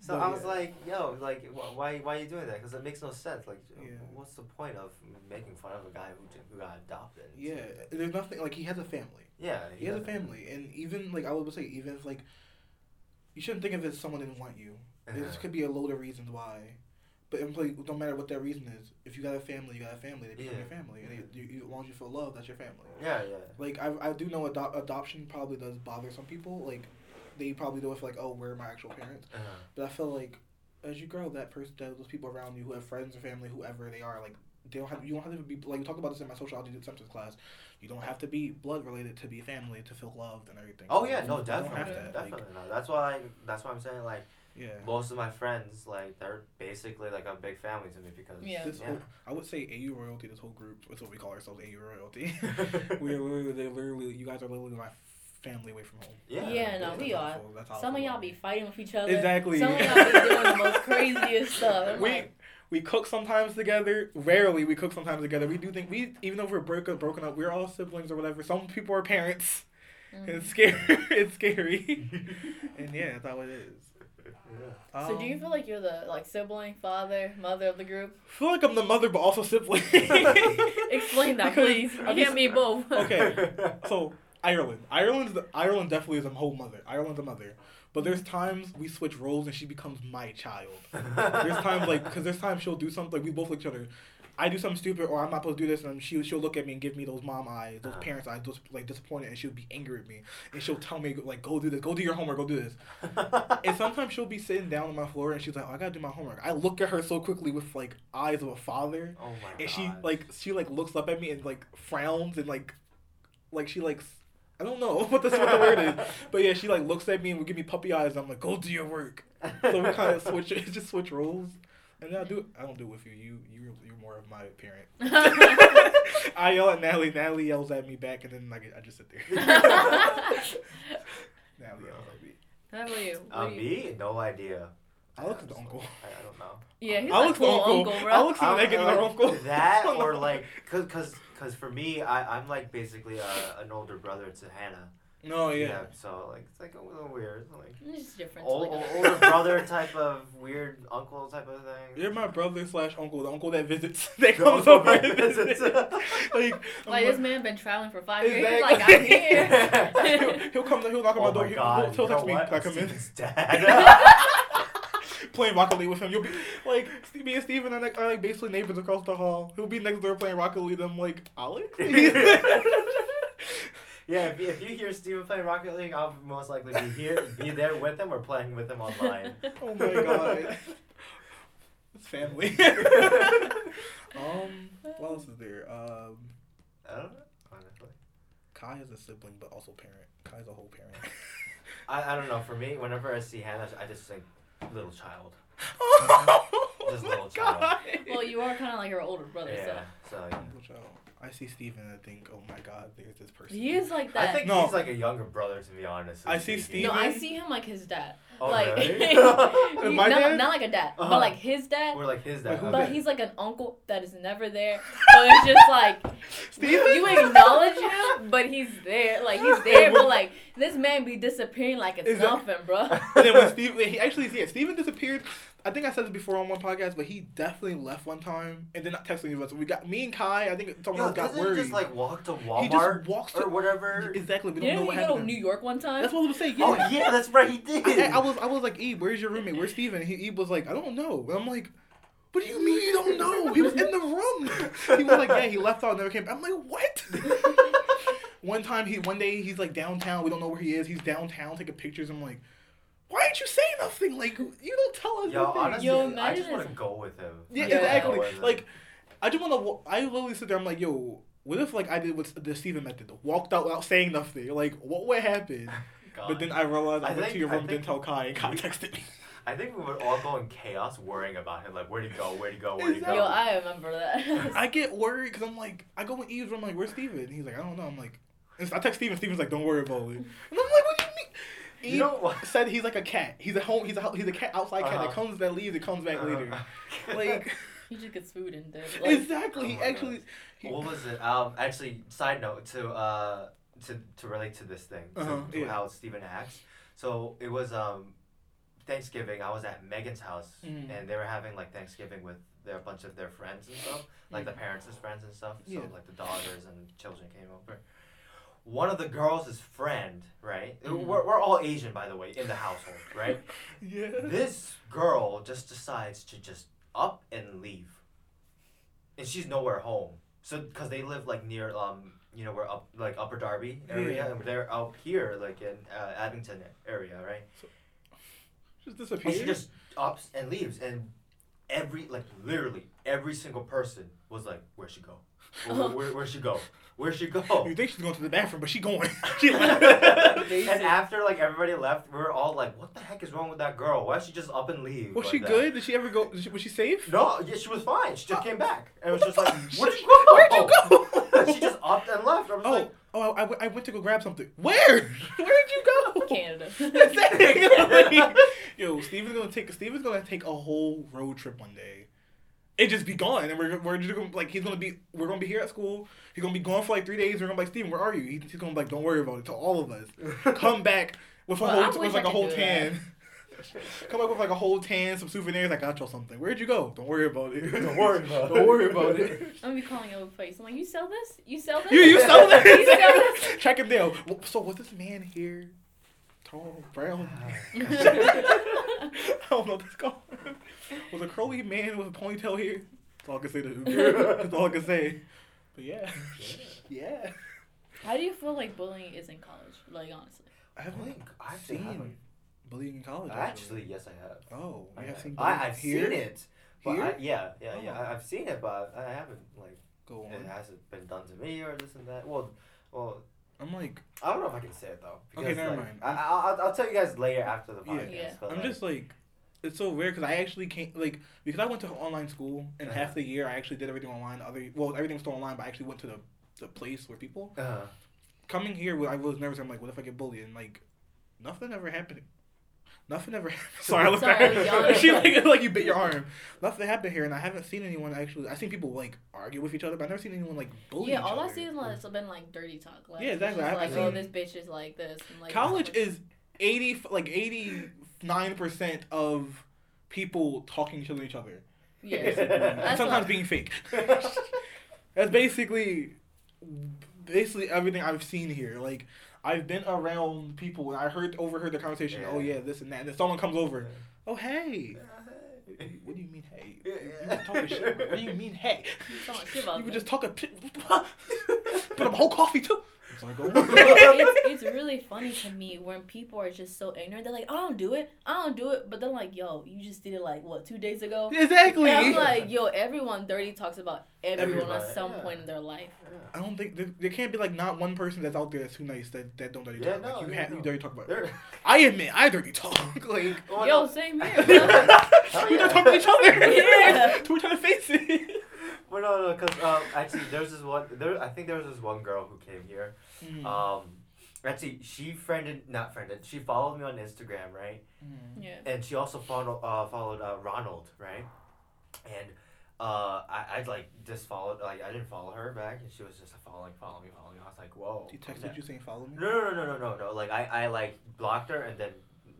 So But I was yeah. like, "Yo, like, wh- why why are you doing that? Because it makes no sense. Like, Yeah. what's the point of making fun of a guy who who got adopted?" Yeah. There's nothing like he has a family. Yeah. He has a family, and even like I would say, even if like you shouldn't think of it as someone didn't want you. There Uh-huh. could be a load of reasons why. But play, no matter what that reason is, if you got a family, you got a family. They become Yeah. your family, and you, you, as long as you feel love, that's your family. Yeah, yeah. Like I, I do know ado- adoption probably does bother some people. Like they probably do it for like, oh, where are my actual parents? Uh-huh. But I feel like as you grow, that person, those people around you who have friends or family, whoever they are, like they don't have. You don't have to be like we talked about this in my sociology symptoms class. You don't have to be blood related to be family to feel loved and everything. Oh yeah, You no, don't definitely, have that, like, definitely no. That's why that's why I'm saying like yeah. most of my friends like they're basically like a big family to me because Yeah. This yeah. whole, I would say AU royalty. This whole group. That's what we call ourselves. AU royalty. we're literally, they literally, you guys are literally my family away from home. yeah. Yeah, no, we are. feel- that's how I Some of y'all be fighting with each other. Exactly. Some of y'all be doing the most craziest stuff. I'm we like, we cook sometimes together. Rarely we cook sometimes together. We do think we even though we're broken broken up, we're all siblings or whatever. Some people are parents. mm. It's scary. it's scary. and yeah, that's how it is. Yeah. So do you Um, feel like you're the like sibling, father, mother of the group? I feel like I'm the mother, but also sibling. Explain that, Because please. You I'm can't be both. Okay. So Ireland, Ireland's the, Ireland definitely is a whole mother. Ireland's a mother. But there's times we switch roles and she becomes my child. There's times like because there's times she'll do something like we both look at each other. I do something stupid or I'm not supposed to do this and she she'll look at me and give me those mom eyes, those parents eyes, those like disappointed and she'll be angry at me and she'll tell me like go do this, go do your homework, go do this. And sometimes she'll be sitting down on my floor and she's like, oh, I gotta do my homework. I look at her so quickly with like eyes of a father oh my god. and she like she like looks up at me and like frowns and like like she like s- I don't know what the, what the word is, but yeah, she like looks at me and would give me puppy eyes. And I'm like, go do your work. So we kind of switch, just switch roles. And then I do, I don't do it with you. You, you, you're more of my parent. I yell at Natalie. Natalie yells at me back, and then like I just sit there. Natalie yells at me. How about you? Uh, you- me? No idea. Alex is the uncle. I, I don't know. Yeah, he's Alex like the full uncle. uncle, bro. Alex I'm- making like, our uncle. That or like, cause, cause, cause for me, I, I'm like basically a, an older brother to Hannah. No, yeah. So like, it's like a little weird. Like It's different. old, like, older brother type of weird uncle type of thing. You're my brother slash uncle, the uncle that visits, that The comes uncle over that and visits. visits. like, like this man been traveling for five years. Exactly. Like I'm here. he'll, he'll come. He'll knock on my Oh door. my He'll, god! he'll you know text me. what? Can I come in? Dad. Playing Rocket League with him. You'll be like me and Steven are like, are like basically neighbors across the hall. He'll be next door playing Rocket League. I'm like, Alex. Yeah, if, if you hear Steven playing Rocket League, I'll most likely be here, be there with him, or playing with him online. oh my god. It's family. um, what else is there? Um, I don't know, honestly. Kai is a sibling, but also parent. Kai's a whole parent. I, I don't know. For me, whenever I see Hannah, I just think little child. Just Oh little child. Well, you are kind of like her older brother, Yeah. So yeah. Little. I see Steven and I think, oh my god, there's this person. he is like that. I think No. he's like a younger brother, to be honest. I see speaking. no, I see him like his dad. Oh, like really? My not, dad? not like a dad, Uh-huh. but like his dad. We're like his dad. who okay. But dad? he's like an uncle that is never there. So it's just like Steven? you acknowledge him, but he's there. Like he's there, but like this man be disappearing like it's Is that- nothing, bro. And then when Steve, he actually, yeah, Steven disappeared. I think I said this before on one podcast, but he definitely left one time and then not texting any of us. We got me and Kai. I think someone Yo, else got doesn't he just like walk to he Walmart just walks to or whatever? exactly. We don't Didn't know he what go to happened. New York one time? That's what I was saying. Oh, yeah. Oh yeah, that's right. He did. I, I was I was like, Eve, where's your roommate? Where's Steven? And he, he was like, I don't know. And I'm like, what do you mean you don't know? He was in the room. He was like, yeah, he left out, never came. I'm like, what? one time he one day he's like downtown. We don't know where he is. He's downtown taking pictures. I'm like, why didn't you say nothing? Like you don't tell us Yo, nothing. honestly, Yo, I just want to go with him. Yeah, Yeah. exactly. Go. Like, I just want to. I literally sit there. I'm like, yo, what if like I did what the Steven method, walked out without saying nothing? Like, what would happen? God. But then I realized I, I went to your room, think- didn't tell Kai, and Kai texted me. I think we would all go in chaos worrying about him. Like, where'd he go? Where'd he go? Where'd he go? Yo, I remember that. I get worried because I'm like, I go in Eve's room, I'm like, where's Steven? And he's like, I don't know. I'm like, I text Steven. Steven's like, don't worry about it. And I'm like, what do you mean? You know what? said he's like a cat. He's a home. He's a he's a cat outside cat that Uh-huh. comes that leaves. It comes back later. Like he just gets food and then like, exactly. Oh he my actually. He, what was it? Um, actually, side note to uh to to relate to this thing, to, Uh-huh, to yeah. how Steven acts. So it was um Thanksgiving. I was at Megan's house, Mhm. and they were having like Thanksgiving with their bunch of their friends and stuff, like the parents' friends and stuff. So Yeah. like the daughters and children came over. One of the girls' is friend, right? Mhm. We're, we're all Asian, by the way, in the household, right? yeah. this girl just decides to just up and leave and she's nowhere home so because they live like near um you know we're up like upper darby area Yeah. and they're out here like in uh, abington area right She Just and she just ups and leaves and every like literally every single person was like where'd she go where, where, where'd she go where'd she go You think she's going to the bathroom, but she going. she and after like everybody left, we were all like, "What the heck is wrong with that girl? Why did she just up and leave?" was like she that?" good? Did she ever go? Did she, was she safe? No, yeah, she was fine. She just uh, came back, and it was just like, "Where'd you go? Where'd you go? she just upped and left. I was Oh, like, oh, I, I went- I went to go grab something. Where? Where did you go? Canada. Exactly. Yo, Steven's gonna take Steven's gonna take a whole road trip one day. It just be gone, and we're we're just gonna like he's gonna be we're gonna be here at school. He's gonna be gone for like three days. We're gonna be like Steven, where are you? He, he's gonna be like, don't worry about it. To all of us, come back with a Well, whole with like I a could whole tan. Come back with like a whole tan, some souvenirs. I got y'all something. Where'd you go? Don't worry about it. Don't worry about it. Don't worry about it. I'm gonna be calling you over face. I'm like, you sell this? You sell this? You you sell that? you sell this? Check him down. Well, So was this man here tall, brown? Ah. I don't know what that's called. Was a curly man with a ponytail here? That's all I can say to him. That's all I can say. But yeah. Yeah. How do you feel like bullying is in college? Like honestly. I haven't Bullying? I've seen haven't. bullying in college. Actually, yes, I have. Oh, I you have have. seen bullying I, I've here? seen it. But Here? I, yeah, yeah, yeah. Oh. I- I've seen it, but I haven't like Go it hasn't been done to me or this and that. Well, well, I'm like, I don't know if I can say it though. Okay, because, never like, mind. I, I'll, I'll tell you guys later after the Yeah. podcast. Yeah. but, I'm like, just like, it's so weird because I actually can't like because I went to online school and Uh-huh. half the year I actually did everything online. Other well, everything was still online, but I actually went to the the place where people Uh, coming here. I was nervous. I'm like, what if I get bullied? And like, nothing ever happened. Nothing ever. happened. Sorry, I looked at her. she like like you bit your arm. Nothing happened here, and I haven't seen anyone actually. I've seen people like argue with each other, but I've never seen anyone like bully. yeah, each all I other. see is like, it's been like dirty talk. Like, Yeah, exactly. it's I- Like, I've oh, this bitch is like this. And, like, College is eighty like eighty nine percent of people talking to each other. Yeah. and sometimes what- being fake. That's basically basically everything I've seen here. Like I've been around people and I heard overheard the conversation. Oh Yeah. yeah, this and that. And then someone comes over. Oh hey. What do you mean hey? You were talking shit. What do you mean hey? Talking shit about You were them. just talking. Put up a whole coffee too. It's like, oh. it's, it's really funny to me when people are just so ignorant. They're like, I don't do it. I don't do it. But they're like, yo, you just did it like, what, two days ago? exactly. And I'm like, yo, everyone dirty talks about everyone Everybody, at some yeah. point in their life. I don't think there, there can't be like not one person that's out there that's too nice that, that don't dirty Yeah, talk. no, like you yeah, have no. you dirty talk about. There- I admit I dirty talk. like Oh, yo, no. same we here. Hell don't talk to each other. Yeah. to each other face it. Well, no, no, because um, actually, there's this one. There, I think there was this one girl who came here. Mm. Um, actually, she friended, not friended. She followed me on Instagram, right? yeah. And she also followed, uh, followed uh, Ronald, right? And uh, I, I like just followed, like I didn't follow her back, and she was just following, follow me, follow me. I was like, whoa. He calm texted you saying follow me. No, no, no, no, no, no. Like I, I like blocked her and then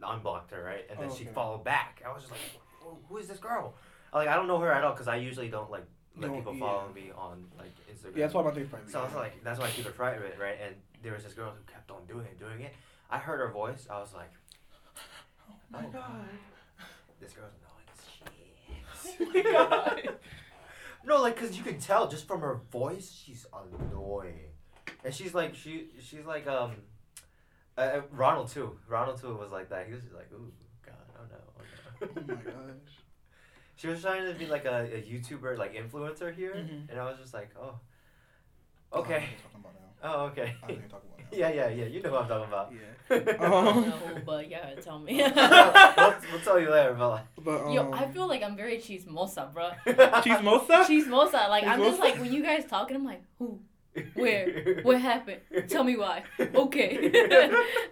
unblocked her, right? And then Oh, she followed back. I was just like, "Who- who is this girl? Like I don't know her at all because I usually don't like let No, people yeah. follow me on like Instagram. Yeah, that's why my thing's private. So I was like, that's why I keep it private, right? And there was this girl who kept on doing it, doing it. I heard her voice. I was like, oh my oh, god. this girl's annoying as shit. Oh my god. No, like, cause you can tell just from her voice, she's annoying. And she's like she she's like um, uh, uh, Ronald too. Ronald too was like that. He was just like, ooh, God, oh no, oh no. Oh my gosh. She was trying to be like a, a YouTuber, like influencer here, Mhm. and I was just like, oh, Oh, I know okay, what you're talking about now. oh okay. I know what you're talking about now. yeah, yeah, yeah. You know what I'm talking about. Yeah. No, Um, but yeah, tell me. we'll, we'll tell you later, but But, um, Yo, I feel like I'm very chismosa, bro. like. Cheese mosa? Chismosa, like I'm just like when you guys talking, I'm like, who, where, what happened? Tell me why. Okay.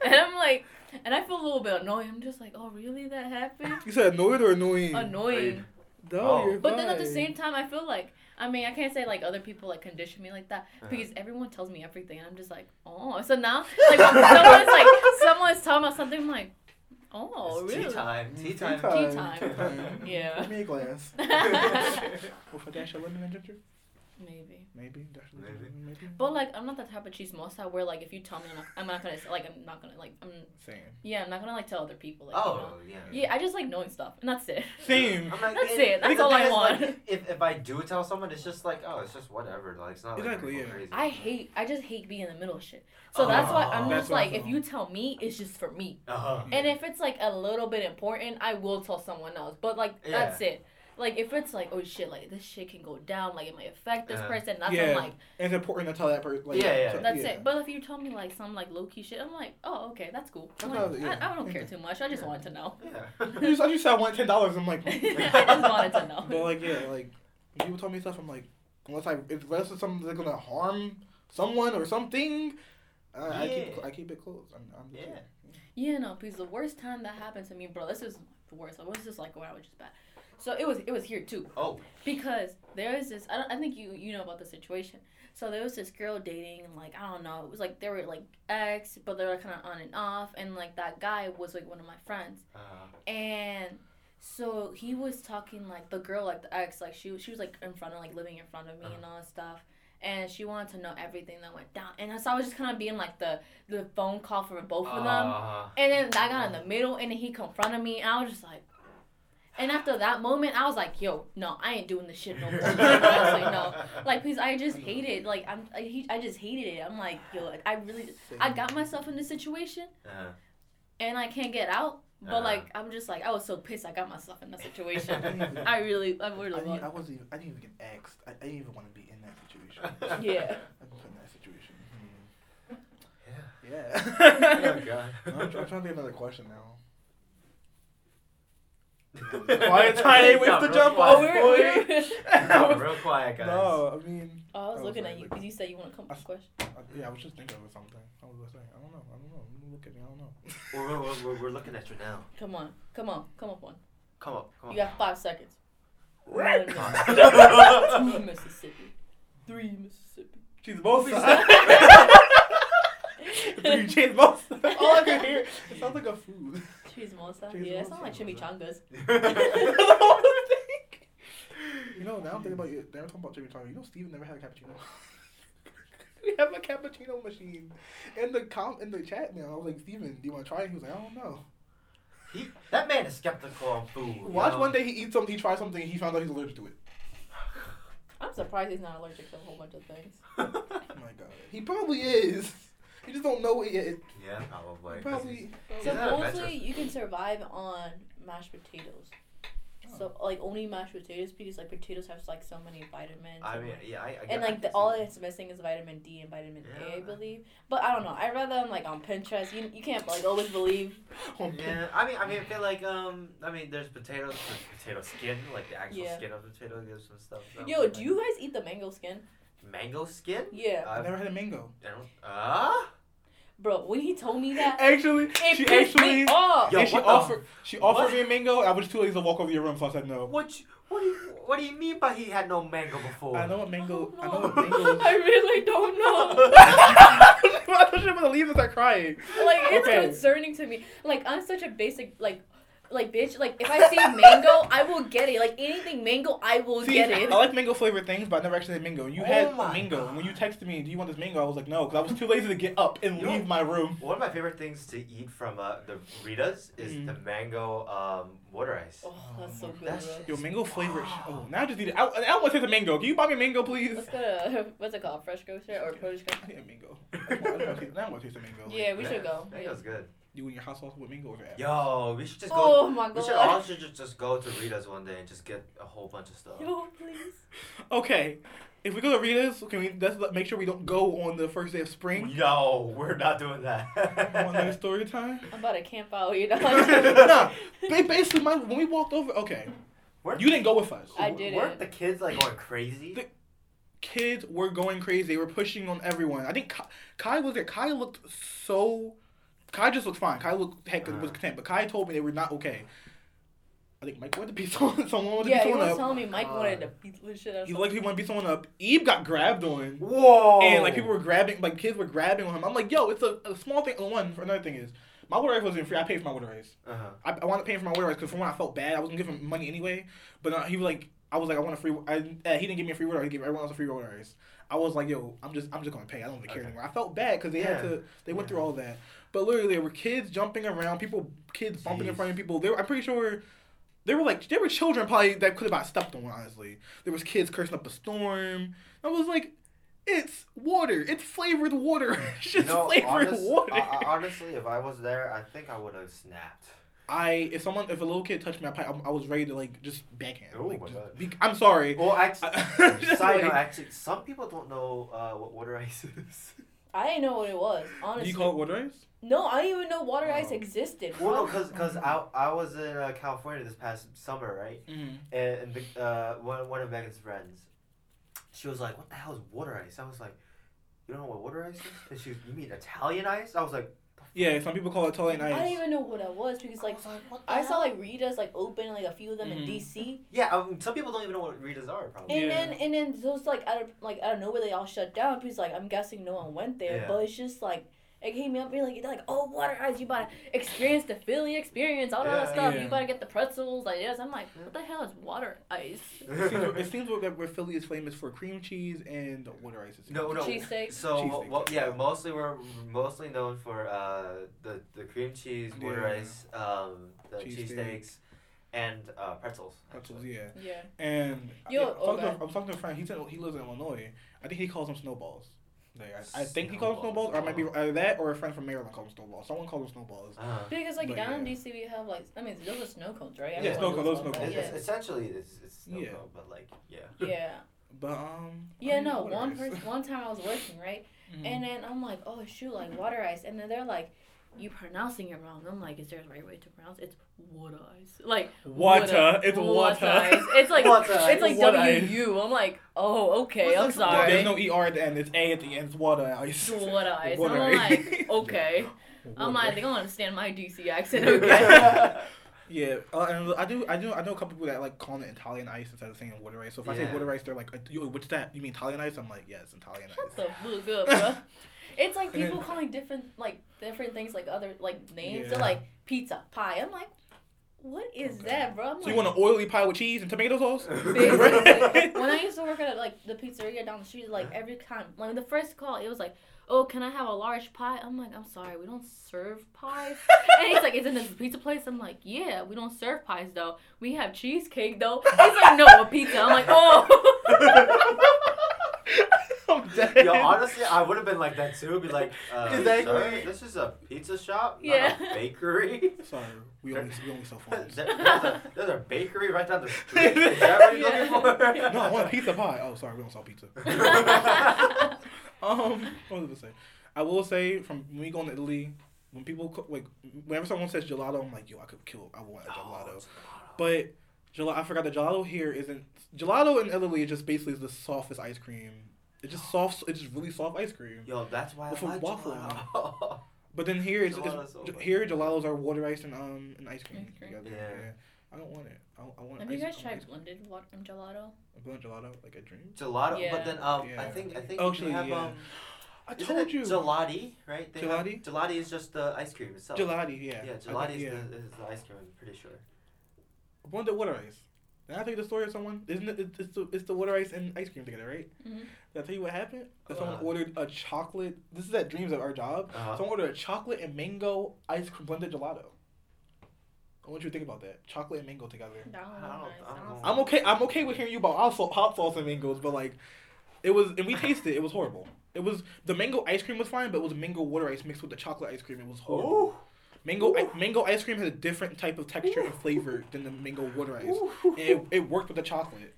and I'm like, and I feel a little bit annoyed. I'm just like, oh really, that happened? You said annoyed or annoying? Annoying. No, Oh. you're But then at the same time, I feel like I mean I can't say like other people like condition me like that Uh-huh. because everyone tells me everything, and I'm just like, oh. So now like someone's like someone's talking about something, I'm like, oh It's really? Tea time. Tea Tea time. time. Tea time. Yeah. Give me a glass. With a dash of lemon and ginger? Maybe. Maybe. Dash of Maybe. maybe. But like I'm not the type of chismosa where like if you tell me I'm not, I'm not gonna like I'm not gonna like I'm Same. yeah I'm not gonna like tell other people like you know. Oh yeah. Yeah, I just like knowing stuff, and that's it. Same. I'm like, That's and- it, that's all I thing is, like, want. if, if I do tell someone, it's just like, oh, it's just whatever. Like it's not like Exactly, people yeah. crazy. I hate I just hate being in the middle of shit. So that's why I'm Oh. just That's what I like if you tell me, it's just for me. Uh-huh. And if it's like a little bit important, I will tell someone else. But like that's it. Like if it's like oh shit, like this shit can go down, like it might affect this Uh-huh. person. That's Yeah. like it's important to tell that person. Like, Yeah, yeah. so- that's it. But if you tell me like some like low key shit, I'm like oh okay, that's cool. I'm like, how- yeah. I, I don't care too much. I just wanted to know. I Yeah. just, I just said I want ten dollars. I'm like, I just wanted to know. but like yeah, like people tell me stuff, I'm like, unless I unless it's something that's gonna harm someone or something, uh, I keep I keep it close. I'm, I'm Yeah. Yeah, no, because the worst time that happened to me, bro, this is the worst. I was just like when I was just bad. So it was it was here too Oh. because there was this. I, don't, I think you you know about the situation. So there was this girl dating, and like I don't know, it was like they were like ex, but they were kind of on and off, and like that guy was like one of my friends, Uh, and so he was talking like the girl like the ex like she was she was like in front of like living in front of me and all that stuff. And she wanted to know everything that went down, and so I was just kind of being like the the phone call for both of them. uh, And then I got in the middle, and then he confronted me, and I was just like, and after that moment, I was like, yo, no, I ain't doing this shit no more. I was like, no, like, please, I just hate it. Like, I'm, I, he, I just hated it. I'm like, yo, like, I really, I got myself in this situation, uh, and I can't get out. But Uh-huh. like, I'm just like, I was so pissed. I got myself in that situation. I didn't I really, I I, really didn't, I was. wasn't even, I didn't even get asked. I, I didn't even want to be in that situation. Yeah. I've put in that situation. Hmm. yeah. Yeah. Oh god. I'm, I'm trying to think another question now. Quiet time, Yeah, wait to real jump quiet. Oh, we're, we're, real quiet, guys. No, I mean, oh, I was I looking was at you like- because you said you want to come up with a question. I, yeah, I was just thinking of something. I was gonna say, I don't know, I don't know. Look at me, I don't know. We're, we're, we're, we're looking at you now. Come on, come on, come up one. Come up, come You up. got five seconds. Right. One, two Mississippi, three Mississippi. She's both sides. Three cheese both. All I can hear, it sounds like a food. Chismosa. Chismosa. Yeah, it's not like chimichangas. you know, now I'm thinking about you. They were talking about Jimmy Talking. You know, Steven never had a cappuccino. we have a cappuccino machine in the com in the chat now. I was like, Steven, do you want to try it? He was like, I don't know. he, that man is skeptical on food. you Watch know? one day he eats something, he tries something, and he found out he's allergic to it. I'm surprised he's not allergic to a whole bunch of things. Oh my god, he probably is. You just don't know it yet. yeah, probably. Probably. he's- probably- Is that a Supposedly, you can survive on mashed potatoes. So like only mashed potatoes because like potatoes have like so many vitamins. I and, mean, yeah, I, I and guess I like the, all see it's missing is vitamin D and vitamin A, I believe. But I don't know. I read them like on Pinterest. You, you can't like always believe. Yeah, I mean, I mean, I feel like um, I mean, there's potatoes, there's potato skin, like the actual Yeah. skin of the potato gives some stuff. so, Yo, like, do you guys eat the mango skin? Mango skin? Yeah, I I've never had a mango. I don't. Ah. bro. When he told me that, Actually, it she pissed actually. me off. Yo, and she what the- offered. She offered what? me a mango. I was too lazy to walk over your room, so I said no. What? You, what do you What do you mean by he had no mango before? I know what mango. I I know don't what mango. I really don't know. I thought you were gonna leave and start crying. like it's Okay. concerning to me. Like I'm such a basic like like bitch, like if I see mango, I will get it. Like anything mango, I will See, get it. I like mango flavored things, but I never actually had mango. You Oh had mango. God. When you texted me, do you want this mango? I was like, no, because I was too lazy to get up and You know- leave my room. One of my favorite things to eat from uh, the Ritas is Mm. the mango um, water ice. Oh, that's so good. That's- bro. Yo, mango flavored. sh- Wow. Oh, now I just need it. I, I want to taste the mango. Can you buy me mango, please? Let's go to what's it called? Fresh grocer or produce I grocer? need a mango. I want- I want to taste- now I want to taste the mango. Yeah, we should go. Mango's good. You and your hot sauce with mango or that? Yo, we should just go. Oh my god. we should god. all should just, just go to Rita's one day and just get a whole bunch of stuff. Yo, please. Okay, if we go to Rita's, can we let's make sure we don't go on the first day of spring? No, we're not doing that. One night story time. I'm about to camp out, you know. nah, ba- basically, my, when we walked over, okay, Weren't- you didn't go with us. I didn't. Weren't the kids like going crazy? The- Kids were going crazy. They were pushing on everyone. I think Kai, Kai was there. Kai looked so. Kai just looked fine. Kai looked heck was Uh. content, but Kai told me they were not okay. I think Mike wanted to beat someone. Someone wanted to yeah, beat he was up. telling me Mike God. wanted to beat the shit out He someone. looked like he wanted to beat someone up. Eve got grabbed on. Whoa! And like people were grabbing, like kids were grabbing on him. I'm like, yo, it's a, a small thing. One, another thing is, my water ice wasn't free. I paid for my water ice. Uh-huh. I, I wanted to pay for my water ice because from when I felt bad, I wasn't giving him money anyway. But uh, he was like, I was like, I want a free. I, uh, he didn't give me a free water. ice. He gave everyone else a free water ice. I was like, yo, I'm just, I'm just gonna pay. I don't really care Okay. anymore. I felt bad because they had to. They went Yeah. through all that. But literally, there were kids jumping around, people, kids bumping in front of people. They were, I'm pretty sure. They were like, there were children probably that could have got stepped on. Honestly, there was kids cursing up a storm. I was like, it's water. It's flavored water. it's just You know, flavored honest- water. I- I- honestly, if I was there, I think I would have snapped. I if someone if a little kid touched me, I, probably- I was ready to like just backhand. Oh like, my God. be, I'm sorry. Well, actually, Just side like- note, actually, some people don't know uh, what water ice is. I didn't know what it was, Do honestly. you call it water ice? No, I didn't even know water ice Oh. existed. Well, no, bro. because cause I, I was in uh, California this past summer, right? Mm-hmm. And the, uh, one, one of Megan's friends, she was like, "What the hell is water ice?" I was like, "You don't know what water ice is?" And she, was, "You mean Italian ice?" I was like, Yeah, some people call it Italian ice. I didn't even know what that was because like was like, "What the I saw like Rita's like open like a few of them Mhm. in DC, yeah. Um, some people don't even know what Ritas are, probably. and Yeah. then and then those like out of like out of nowhere they all shut down because like I'm guessing no one went there, Yeah. but it's just like. It came up being like, they're like, oh, water ice, you gotta experience the Philly experience, all that stuff. Yeah. You gotta get the pretzels, like yes. I'm like, what the hell is water ice? it seems, it seems that where Philly is famous for cream cheese and water ice. it seems. No, no. Cheesesteak. So, Cheesesteak. well, yeah, mostly we're mostly known for uh, the the cream cheese, water Yeah. ice, um, the Cheesesteak. cheesesteaks, and uh, pretzels. Pretzels, actually. yeah. Yeah. And Yo, I, I, was talking to, I was talking to a friend. He said he lives in Illinois. I think he calls them snowballs. There, I, I think he calls them snowballs, or it might be either that or a friend from Maryland calls them snowballs. Someone calls them snowballs. Uh-huh. Because like But down yeah. in DC we have like I mean those are snow cones right? Yeah, snow knows cones, those about snow cones. it's essentially it's it's snow Yeah. cone, but like yeah. Yeah. Yeah. But um. I Yeah, mean, no. water One person, one time I was working, right, Mhm. and then I'm like, oh shoot, like water ice, and then they're like, you pronouncing it wrong. I'm like, is there a right way to pronounce it? It's water ice. Like Water, it's water. ice. It's like Water it's like ice. Water ice. W U. I'm like, oh okay, I'm this- sorry. There's no ER at the end. It's A at the end. It's water ice. Water ice. Water I'm like, okay. I'm like, they don't understand my DC accent, okay? Yeah, uh, and I do, I do, I know a couple people that like calling it Italian ice instead of saying water ice. So if I say water ice, they're like, uh, "Yo, what's that? You mean Italian ice?" I'm like, "Yes, Italian Shut ice." the fuck up, bro. It's like people calling different like different things like other like names. Yeah. They're like pizza, pie. I'm like, what is Okay. that, bro? I'm So you want an oily pie with cheese and tomato sauce? When I used to work at like the pizzeria down the street, like every time, like the first call, it was like, "Oh, can I have a large pie?" I'm like, "I'm sorry, we don't serve pies." and he's like, "Is in this pizza place?" I'm like, "Yeah, we don't serve pies though. We have cheesecake though." He's like, "No, a pizza." I'm like, "Oh." I'm. Yo, honestly, I would have been like that too. Be like, uh, Exactly. sir, this is a pizza shop, Yeah. not a bakery. Sorry, we only we only sell phones. There's, a, there's a bakery right down the street. Is that what you're Yeah. looking for? no, I want a pizza pie. Oh, sorry, we don't sell pizza. Um, what was I say? I will say from when we go to Italy, when people cook, like whenever someone says gelato, I'm like, yo, I could kill. I want a gelato. But gelato, I forgot the gelato here isn't gelato in Italy. is just basically is the softest ice cream. It's just soft. It's just really soft ice cream. Yo, that's why With I a like waffle gelato. But then here it's, it's so here gelatos are water ice and um and ice cream. Ice cream. together. Yeah. I don't want it. I, I want. Have you guys tried blended water gelato? A blended gelato like a dream? Gelato, Yeah. but then um, I think I think you actually, have yeah. um, I told you. gelati, right? They have- Gelati? gelati is just the ice cream itself. Gelati, yeah. Yeah, gelati think- is, yeah. the, is the ice cream. I'm pretty sure. One the water ice. Did I tell you the story of someone? Isn't it? It's, it's, the, it's the water ice and ice cream together, right? Mhm. Did I tell you what happened? That someone Uh. ordered a chocolate. This is at Dreams of our job. Uh-huh. Someone ordered a chocolate and mango ice cream blended gelato. I want you to think about that. Chocolate and mango together. That one was I don't, nice. I don't I'm okay. I'm okay with hearing you about hot, sau- hot sauce and mangoes, but like, it was and we tasted. it. It was horrible. It was the mango ice cream was fine, but it was mango water ice mixed with the chocolate ice cream. It was horrible. Ooh. Mango I, mango ice cream has a different type of texture and flavor than the mango water ice. And it, it worked with the chocolate,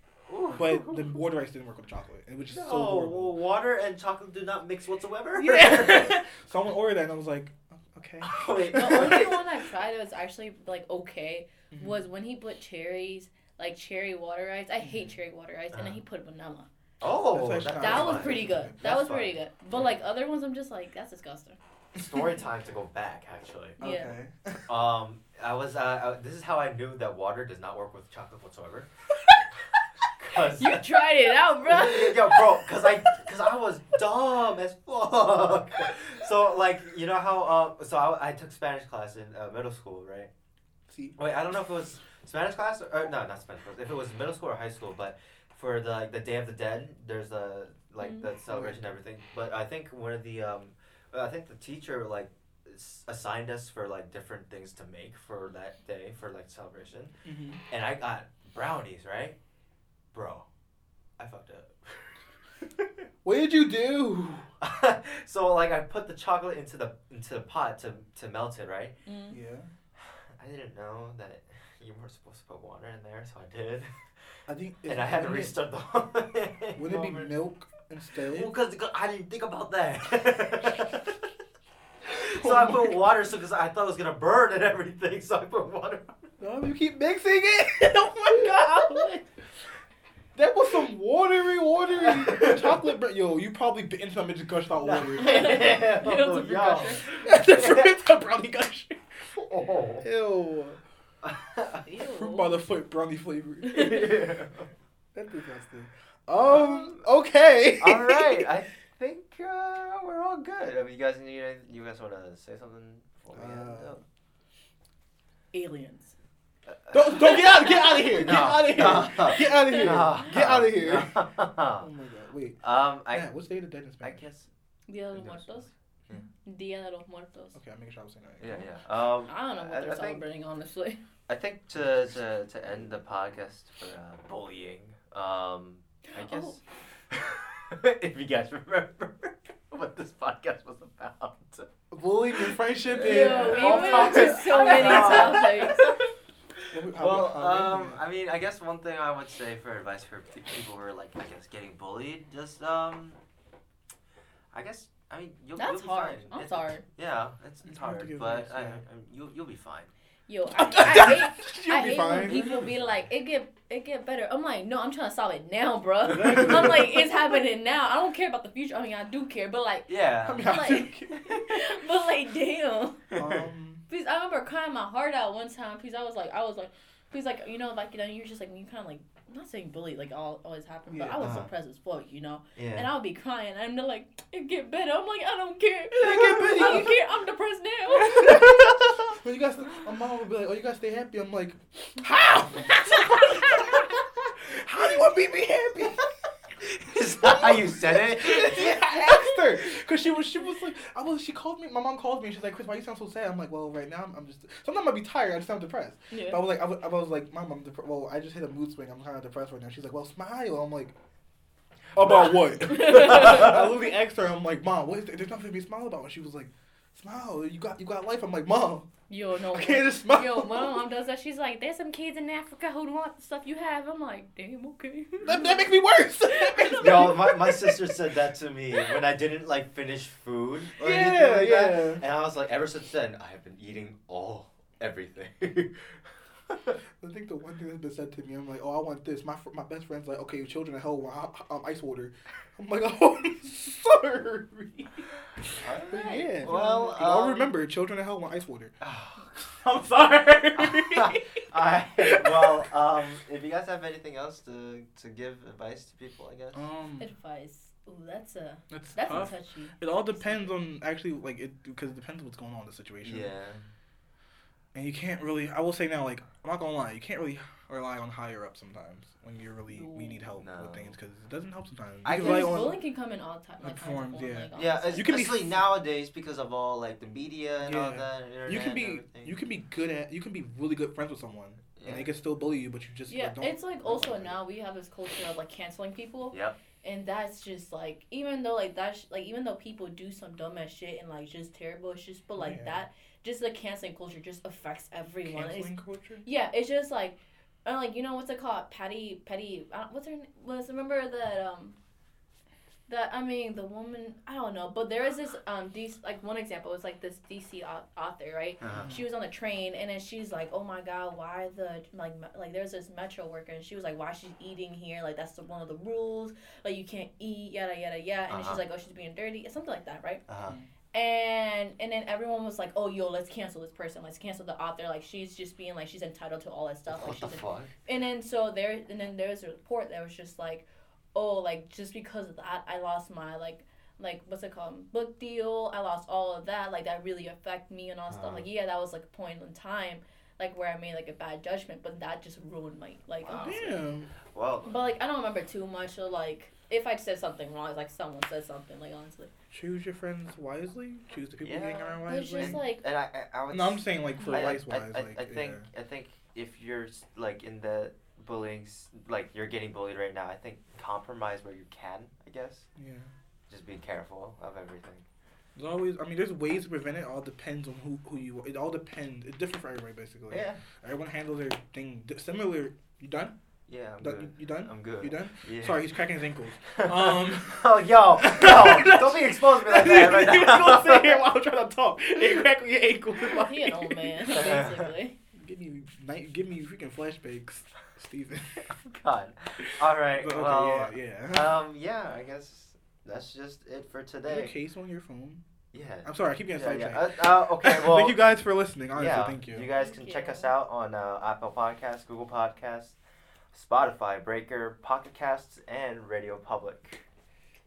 but the water ice didn't work with the chocolate. It was just no, so horrible. well, water and chocolate do not mix whatsoever. Yeah. Someone ordered that, and I was like, "Oh, okay. Wait, The only one I tried that was actually like okay Mhm. was when he put cherries, like cherry water ice. I hate Mhm. cherry water ice, and then he put vanilla. Oh, that, actually That That's was fine. pretty good. That That's was pretty good. But like other ones, I'm just like that's disgusting. Story time to go back, actually. Yeah. Okay. Um, I was. Uh, uh, this is how I knew that water does not work with chocolate whatsoever. Cause You tried it out, bro. Yo, bro, cause I, cause I was dumb as fuck. So like, you know how? Uh, so I, I took Spanish class in uh, middle school, right? See. Wait, I don't know if it was Spanish class or, or no, not Spanish class. If it was middle school or high school, but for the like the Day of the Dead, there's a like Mhm. the celebration and everything. But I think one of the um, I think the teacher like assigned us for like different things to make for that day for like celebration, Mm-hmm. and I got brownies, right, bro. I fucked up. What did you do? so like I put the chocolate into the into the pot to to melt it, right? Mm. Yeah. I didn't know that you weren't supposed to put water in there, so I did. I think. and I had to wouldn't restart the whole It, wouldn't it be milk instead? Well, because I didn't think about that. so I put water, so because I thought it was gonna burn and everything, so I put water. No, you keep mixing it. oh my god. That was some watery, watery chocolate. Br- Yo, you probably bit into them and just gushed out water. It was a oh, Yo. That's the fruit that brownie gush. Oh. Ew. Ew. Fruit by the foot brownie flavor. yeah. That's disgusting. Um. Okay. all right, I think uh, we're all good. I mean, you guys need you guys want to say something before we end Uh, up? Aliens. Don't, don't get out! Get out of here! Get No, out of here! no. Get out of here! No. Get out of here! No. Oh my god! Wait. um, I, Man, what's Day of the Dead in I Spanish? guess. Dia de los Muertos. Yeah. Dia de los Muertos. Okay, I'm making sure I was saying that. Yeah, yeah. Um, I don't know what I- they're I think- celebrating, honestly. I think to to, to end the podcast for uh, bullying, um, I guess if you guys remember what this podcast was about. Bullying and friendship and Yeah, we all went topics. so many topics. Well, um, I mean, I guess one thing I would say for advice for people who are like, I guess, getting bullied, just um, I guess, I mean, you'll, That's you'll be hard. fine. That's It- hard. Yeah, it's, it's It's hard hard, but advice, I, yeah. I, you'll you'll be fine. Yo, I, I hate, You'll I be hate when people be like, it get it get better. I'm like, no, I'm trying to solve it now, bro. I'm like, it's happening now. I don't care about the future. I mean, I do care, but like, Yeah. I mean, I like- think- but like, damn. um, Please, I remember crying my heart out one time. Please, I was like, I was like, please, like, you know, like, you know, you're just like, you kind of like, I'm not saying bully, like, all always happen, but Yeah. I was Uh-huh. suppressed as fuck, you know? yeah. And I'll be crying, and they're like, it get better. I'm like, I don't care. It get better. I don't care. I'm depressed now. when you guys, my mom would be like, "Oh, you guys stay happy." I'm like, "How? How do you want me to be happy?" Is that how you said it? yeah, I asked her because she was she was like I was she called me my mom called me and she's like Chris why you sound so sad I'm like well right now I'm, I'm just sometimes I be tired I just sound depressed yeah. but I was like I was, I was like mom I'm dep- well I just hit a mood swing I'm kind of depressed right now she's like well smile I'm like about what I literally asked her I'm like mom what is there? there's nothing to be smile about and she was like smile you got you got life I'm like mom Yo, no. I can't just smile Yo, my mom does that. She's like, there's some kids in Africa who want the stuff you have. I'm like, damn, okay. that, that makes me worse makes Yo, worse. my, my sister said that to me when I didn't like finish food or anything yeah like yeah that. And I was like, ever since then, I have been eating all everything. I think the one thing that's been said to me, I'm like, oh, I want this. My fr- my best friend's like, okay, children of hell want um, ice water. I'm like, oh, I'm sorry. But yeah. Well, I'll um, remember, children of hell want ice water. I'm sorry. Alright, well, um, if you guys have anything else to, to give advice to people, I guess. um, Advice. Ooh, that's a That's, that's tough. a touchy. It all depends on actually like it because it depends on what's going on in the situation. Yeah. And you can't really. I will say now, like I'm not gonna lie, you can't really rely on higher up sometimes when you're really we need help No. with things because it doesn't help sometimes. You I can think rely bullying can come in all time, like like kinds of forms, forms, yeah. like, Yeah, honestly. You can be especially f- nowadays because of all like the media and all that. And you can be you can be good at you can be really good friends with someone Yeah. and they can still bully you, but you just yeah, like, don't. it's like also like now we have this culture of like canceling people, Yep. and that's just like even though like that's like even though people do some dumbass shit and like just terrible shit, but like Yeah. that just the canceling culture just affects everyone. It's- canceling culture. yeah, it's just like, uh, like you know what's it called? Patty, Patty. Uh, what's her name? Was remember that um. That I mean, the woman I don't know, but there is this um DC, like one example was like this DC author, right? Uh-huh. she was on the train and then she's like oh my god why the like me- like there's this metro worker and she was like why she's eating here like that's the, one of the rules like you can't eat yada yada yada and Uh-huh. she's like oh she's being dirty something like that right Uh-huh. And and then everyone was like oh yo let's cancel this person let's cancel the author like she's just being like she's entitled to all that stuff like What the fuck? and then so there and then there was a report that was just like oh like just because of that i lost my like like what's it called book deal i lost all of that like that really affect me and all stuff Uh-huh. like yeah that was like a point in time like where i made like a bad judgment but that just ruined my like Wow. honestly. Damn. Well, but like i don't remember too much of like if i said something wrong it's like someone said something like honestly Choose your friends wisely. Choose the people you hang around but it's wisely. just like and I, I, I would. no, I'm saying like for I, I, life I, wise. I, like I think yeah. I think if you're like in the bullying, like you're getting bullied right now, I think compromise where you can. I guess yeah. just be careful of everything. There's always. I mean, there's ways to prevent it. All depends on who who you. It all depends. It's different for everybody basically. Yeah. Everyone handles their thing similar. You done? Yeah, I'm Done- good. You, you done? I'm good. You done? Yeah. Sorry, he's cracking his ankles. Um. oh, yo, yo, don't be exposed to me like that right You now. don't sit here while I'm trying to talk. Hey, crack your ankles. he an old man basically Give me, night, give me freaking flashbacks, Steven. God. All right. But okay, well, yeah, yeah. um, yeah. I guess that's just it for today. a case on your phone? Yeah. I'm sorry, I keep getting Yeah, sidetracked. yeah. Uh, uh, okay. Well. thank you guys for listening. Honestly, yeah. thank you. You guys can Thank check us out on uh, Apple Podcasts, Google Podcasts, Spotify, Breaker, Pocket Casts, and Radio Public.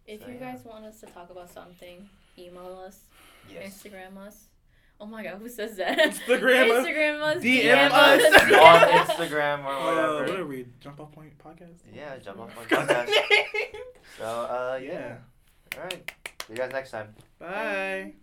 if So, you yeah. guys want us to talk about something email us Yes. instagram us oh my god who says that Instagram us, instagram us DM us us. on Instagram or Uh, whatever. what are we? Jump off point podcast. Yeah, jump off point podcast. So, uh, yeah. Yeah. All right. See you guys next time. Bye.